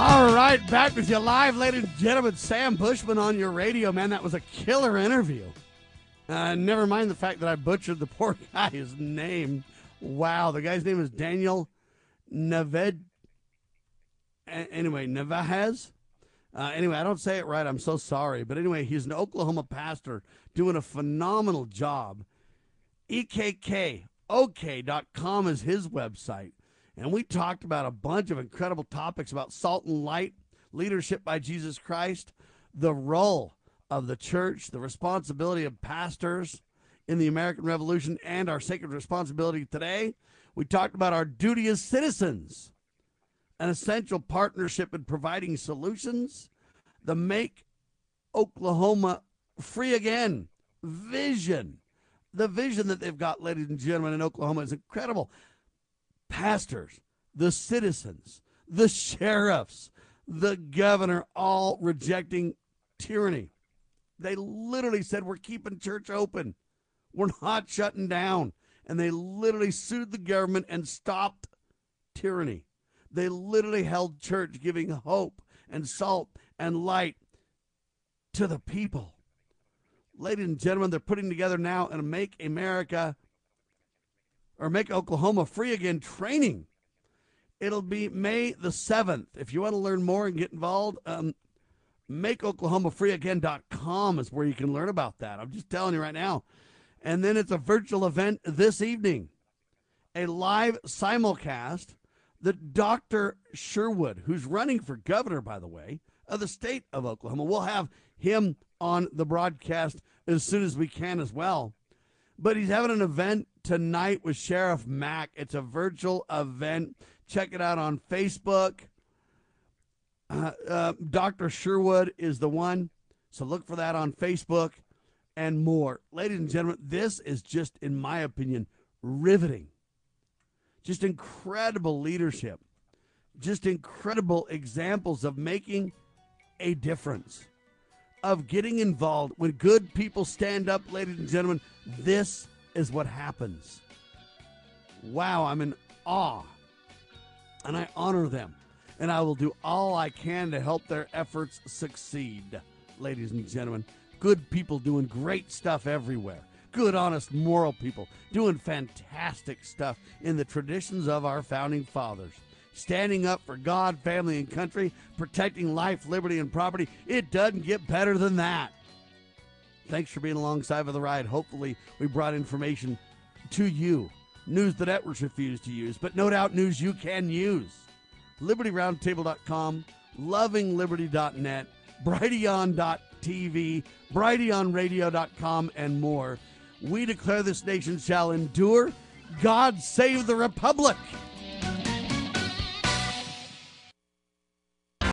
All right, back with you live, ladies and gentlemen. Sam Bushman on your radio, man. That was a killer interview. Uh, never mind the fact that I butchered the poor guy's name. Wow, the guy's name is Daniel Naved. A- anyway, Navajas. Uh, anyway, I don't say it right. I'm so sorry. But anyway, he's an Oklahoma pastor doing a phenomenal job. EKKOK.com is his website. And we talked about a bunch of incredible topics about salt and light, leadership by Jesus Christ, the role of the church, the responsibility of pastors in the American Revolution, and our sacred responsibility today. We talked about our duty as citizens, an essential partnership in providing solutions, the Make Oklahoma Free Again vision. The vision that they've got, ladies and gentlemen, in Oklahoma is incredible pastors, the citizens, the sheriffs, the governor, all rejecting tyranny. They literally said, We're keeping church open. We're not shutting down. And they literally sued the government and stopped tyranny. They literally held church, giving hope and salt and light to the people. Ladies and gentlemen, they're putting together now and Make America or Make Oklahoma Free Again training. It'll be May the 7th. If you want to learn more and get involved, um, MakeOklahomaFreeAgain.com is where you can learn about that. I'm just telling you right now. And then it's a virtual event this evening, a live simulcast that Dr. Sherwood, who's running for governor, by the way, of the state of Oklahoma, we'll have him on the broadcast as soon as we can as well. But he's having an event tonight with Sheriff Mack. It's a virtual event. Check it out on Facebook. Uh, uh, Dr. Sherwood is the one. So look for that on Facebook and more. Ladies and gentlemen, this is just, in my opinion, riveting. Just incredible leadership. Just incredible examples of making a difference, of getting involved. When good people stand up, ladies and gentlemen, this is what happens. Wow, I'm in awe. And I honor them. And I will do all I can to help their efforts succeed, ladies and gentlemen. Good people doing great stuff everywhere. Good, honest, moral people doing fantastic stuff in the traditions of our founding fathers. Standing up for God, family, and country, protecting life, liberty, and property. It doesn't get better than that. Thanks for being alongside of the ride. Hopefully, we brought information to you. News the networks refuse to use, but no doubt news you can use. LibertyRoundtable.com, LovingLiberty.net, Brighteon.tv, BrighteonRadio.com, and more. We declare this nation shall endure. God save the Republic.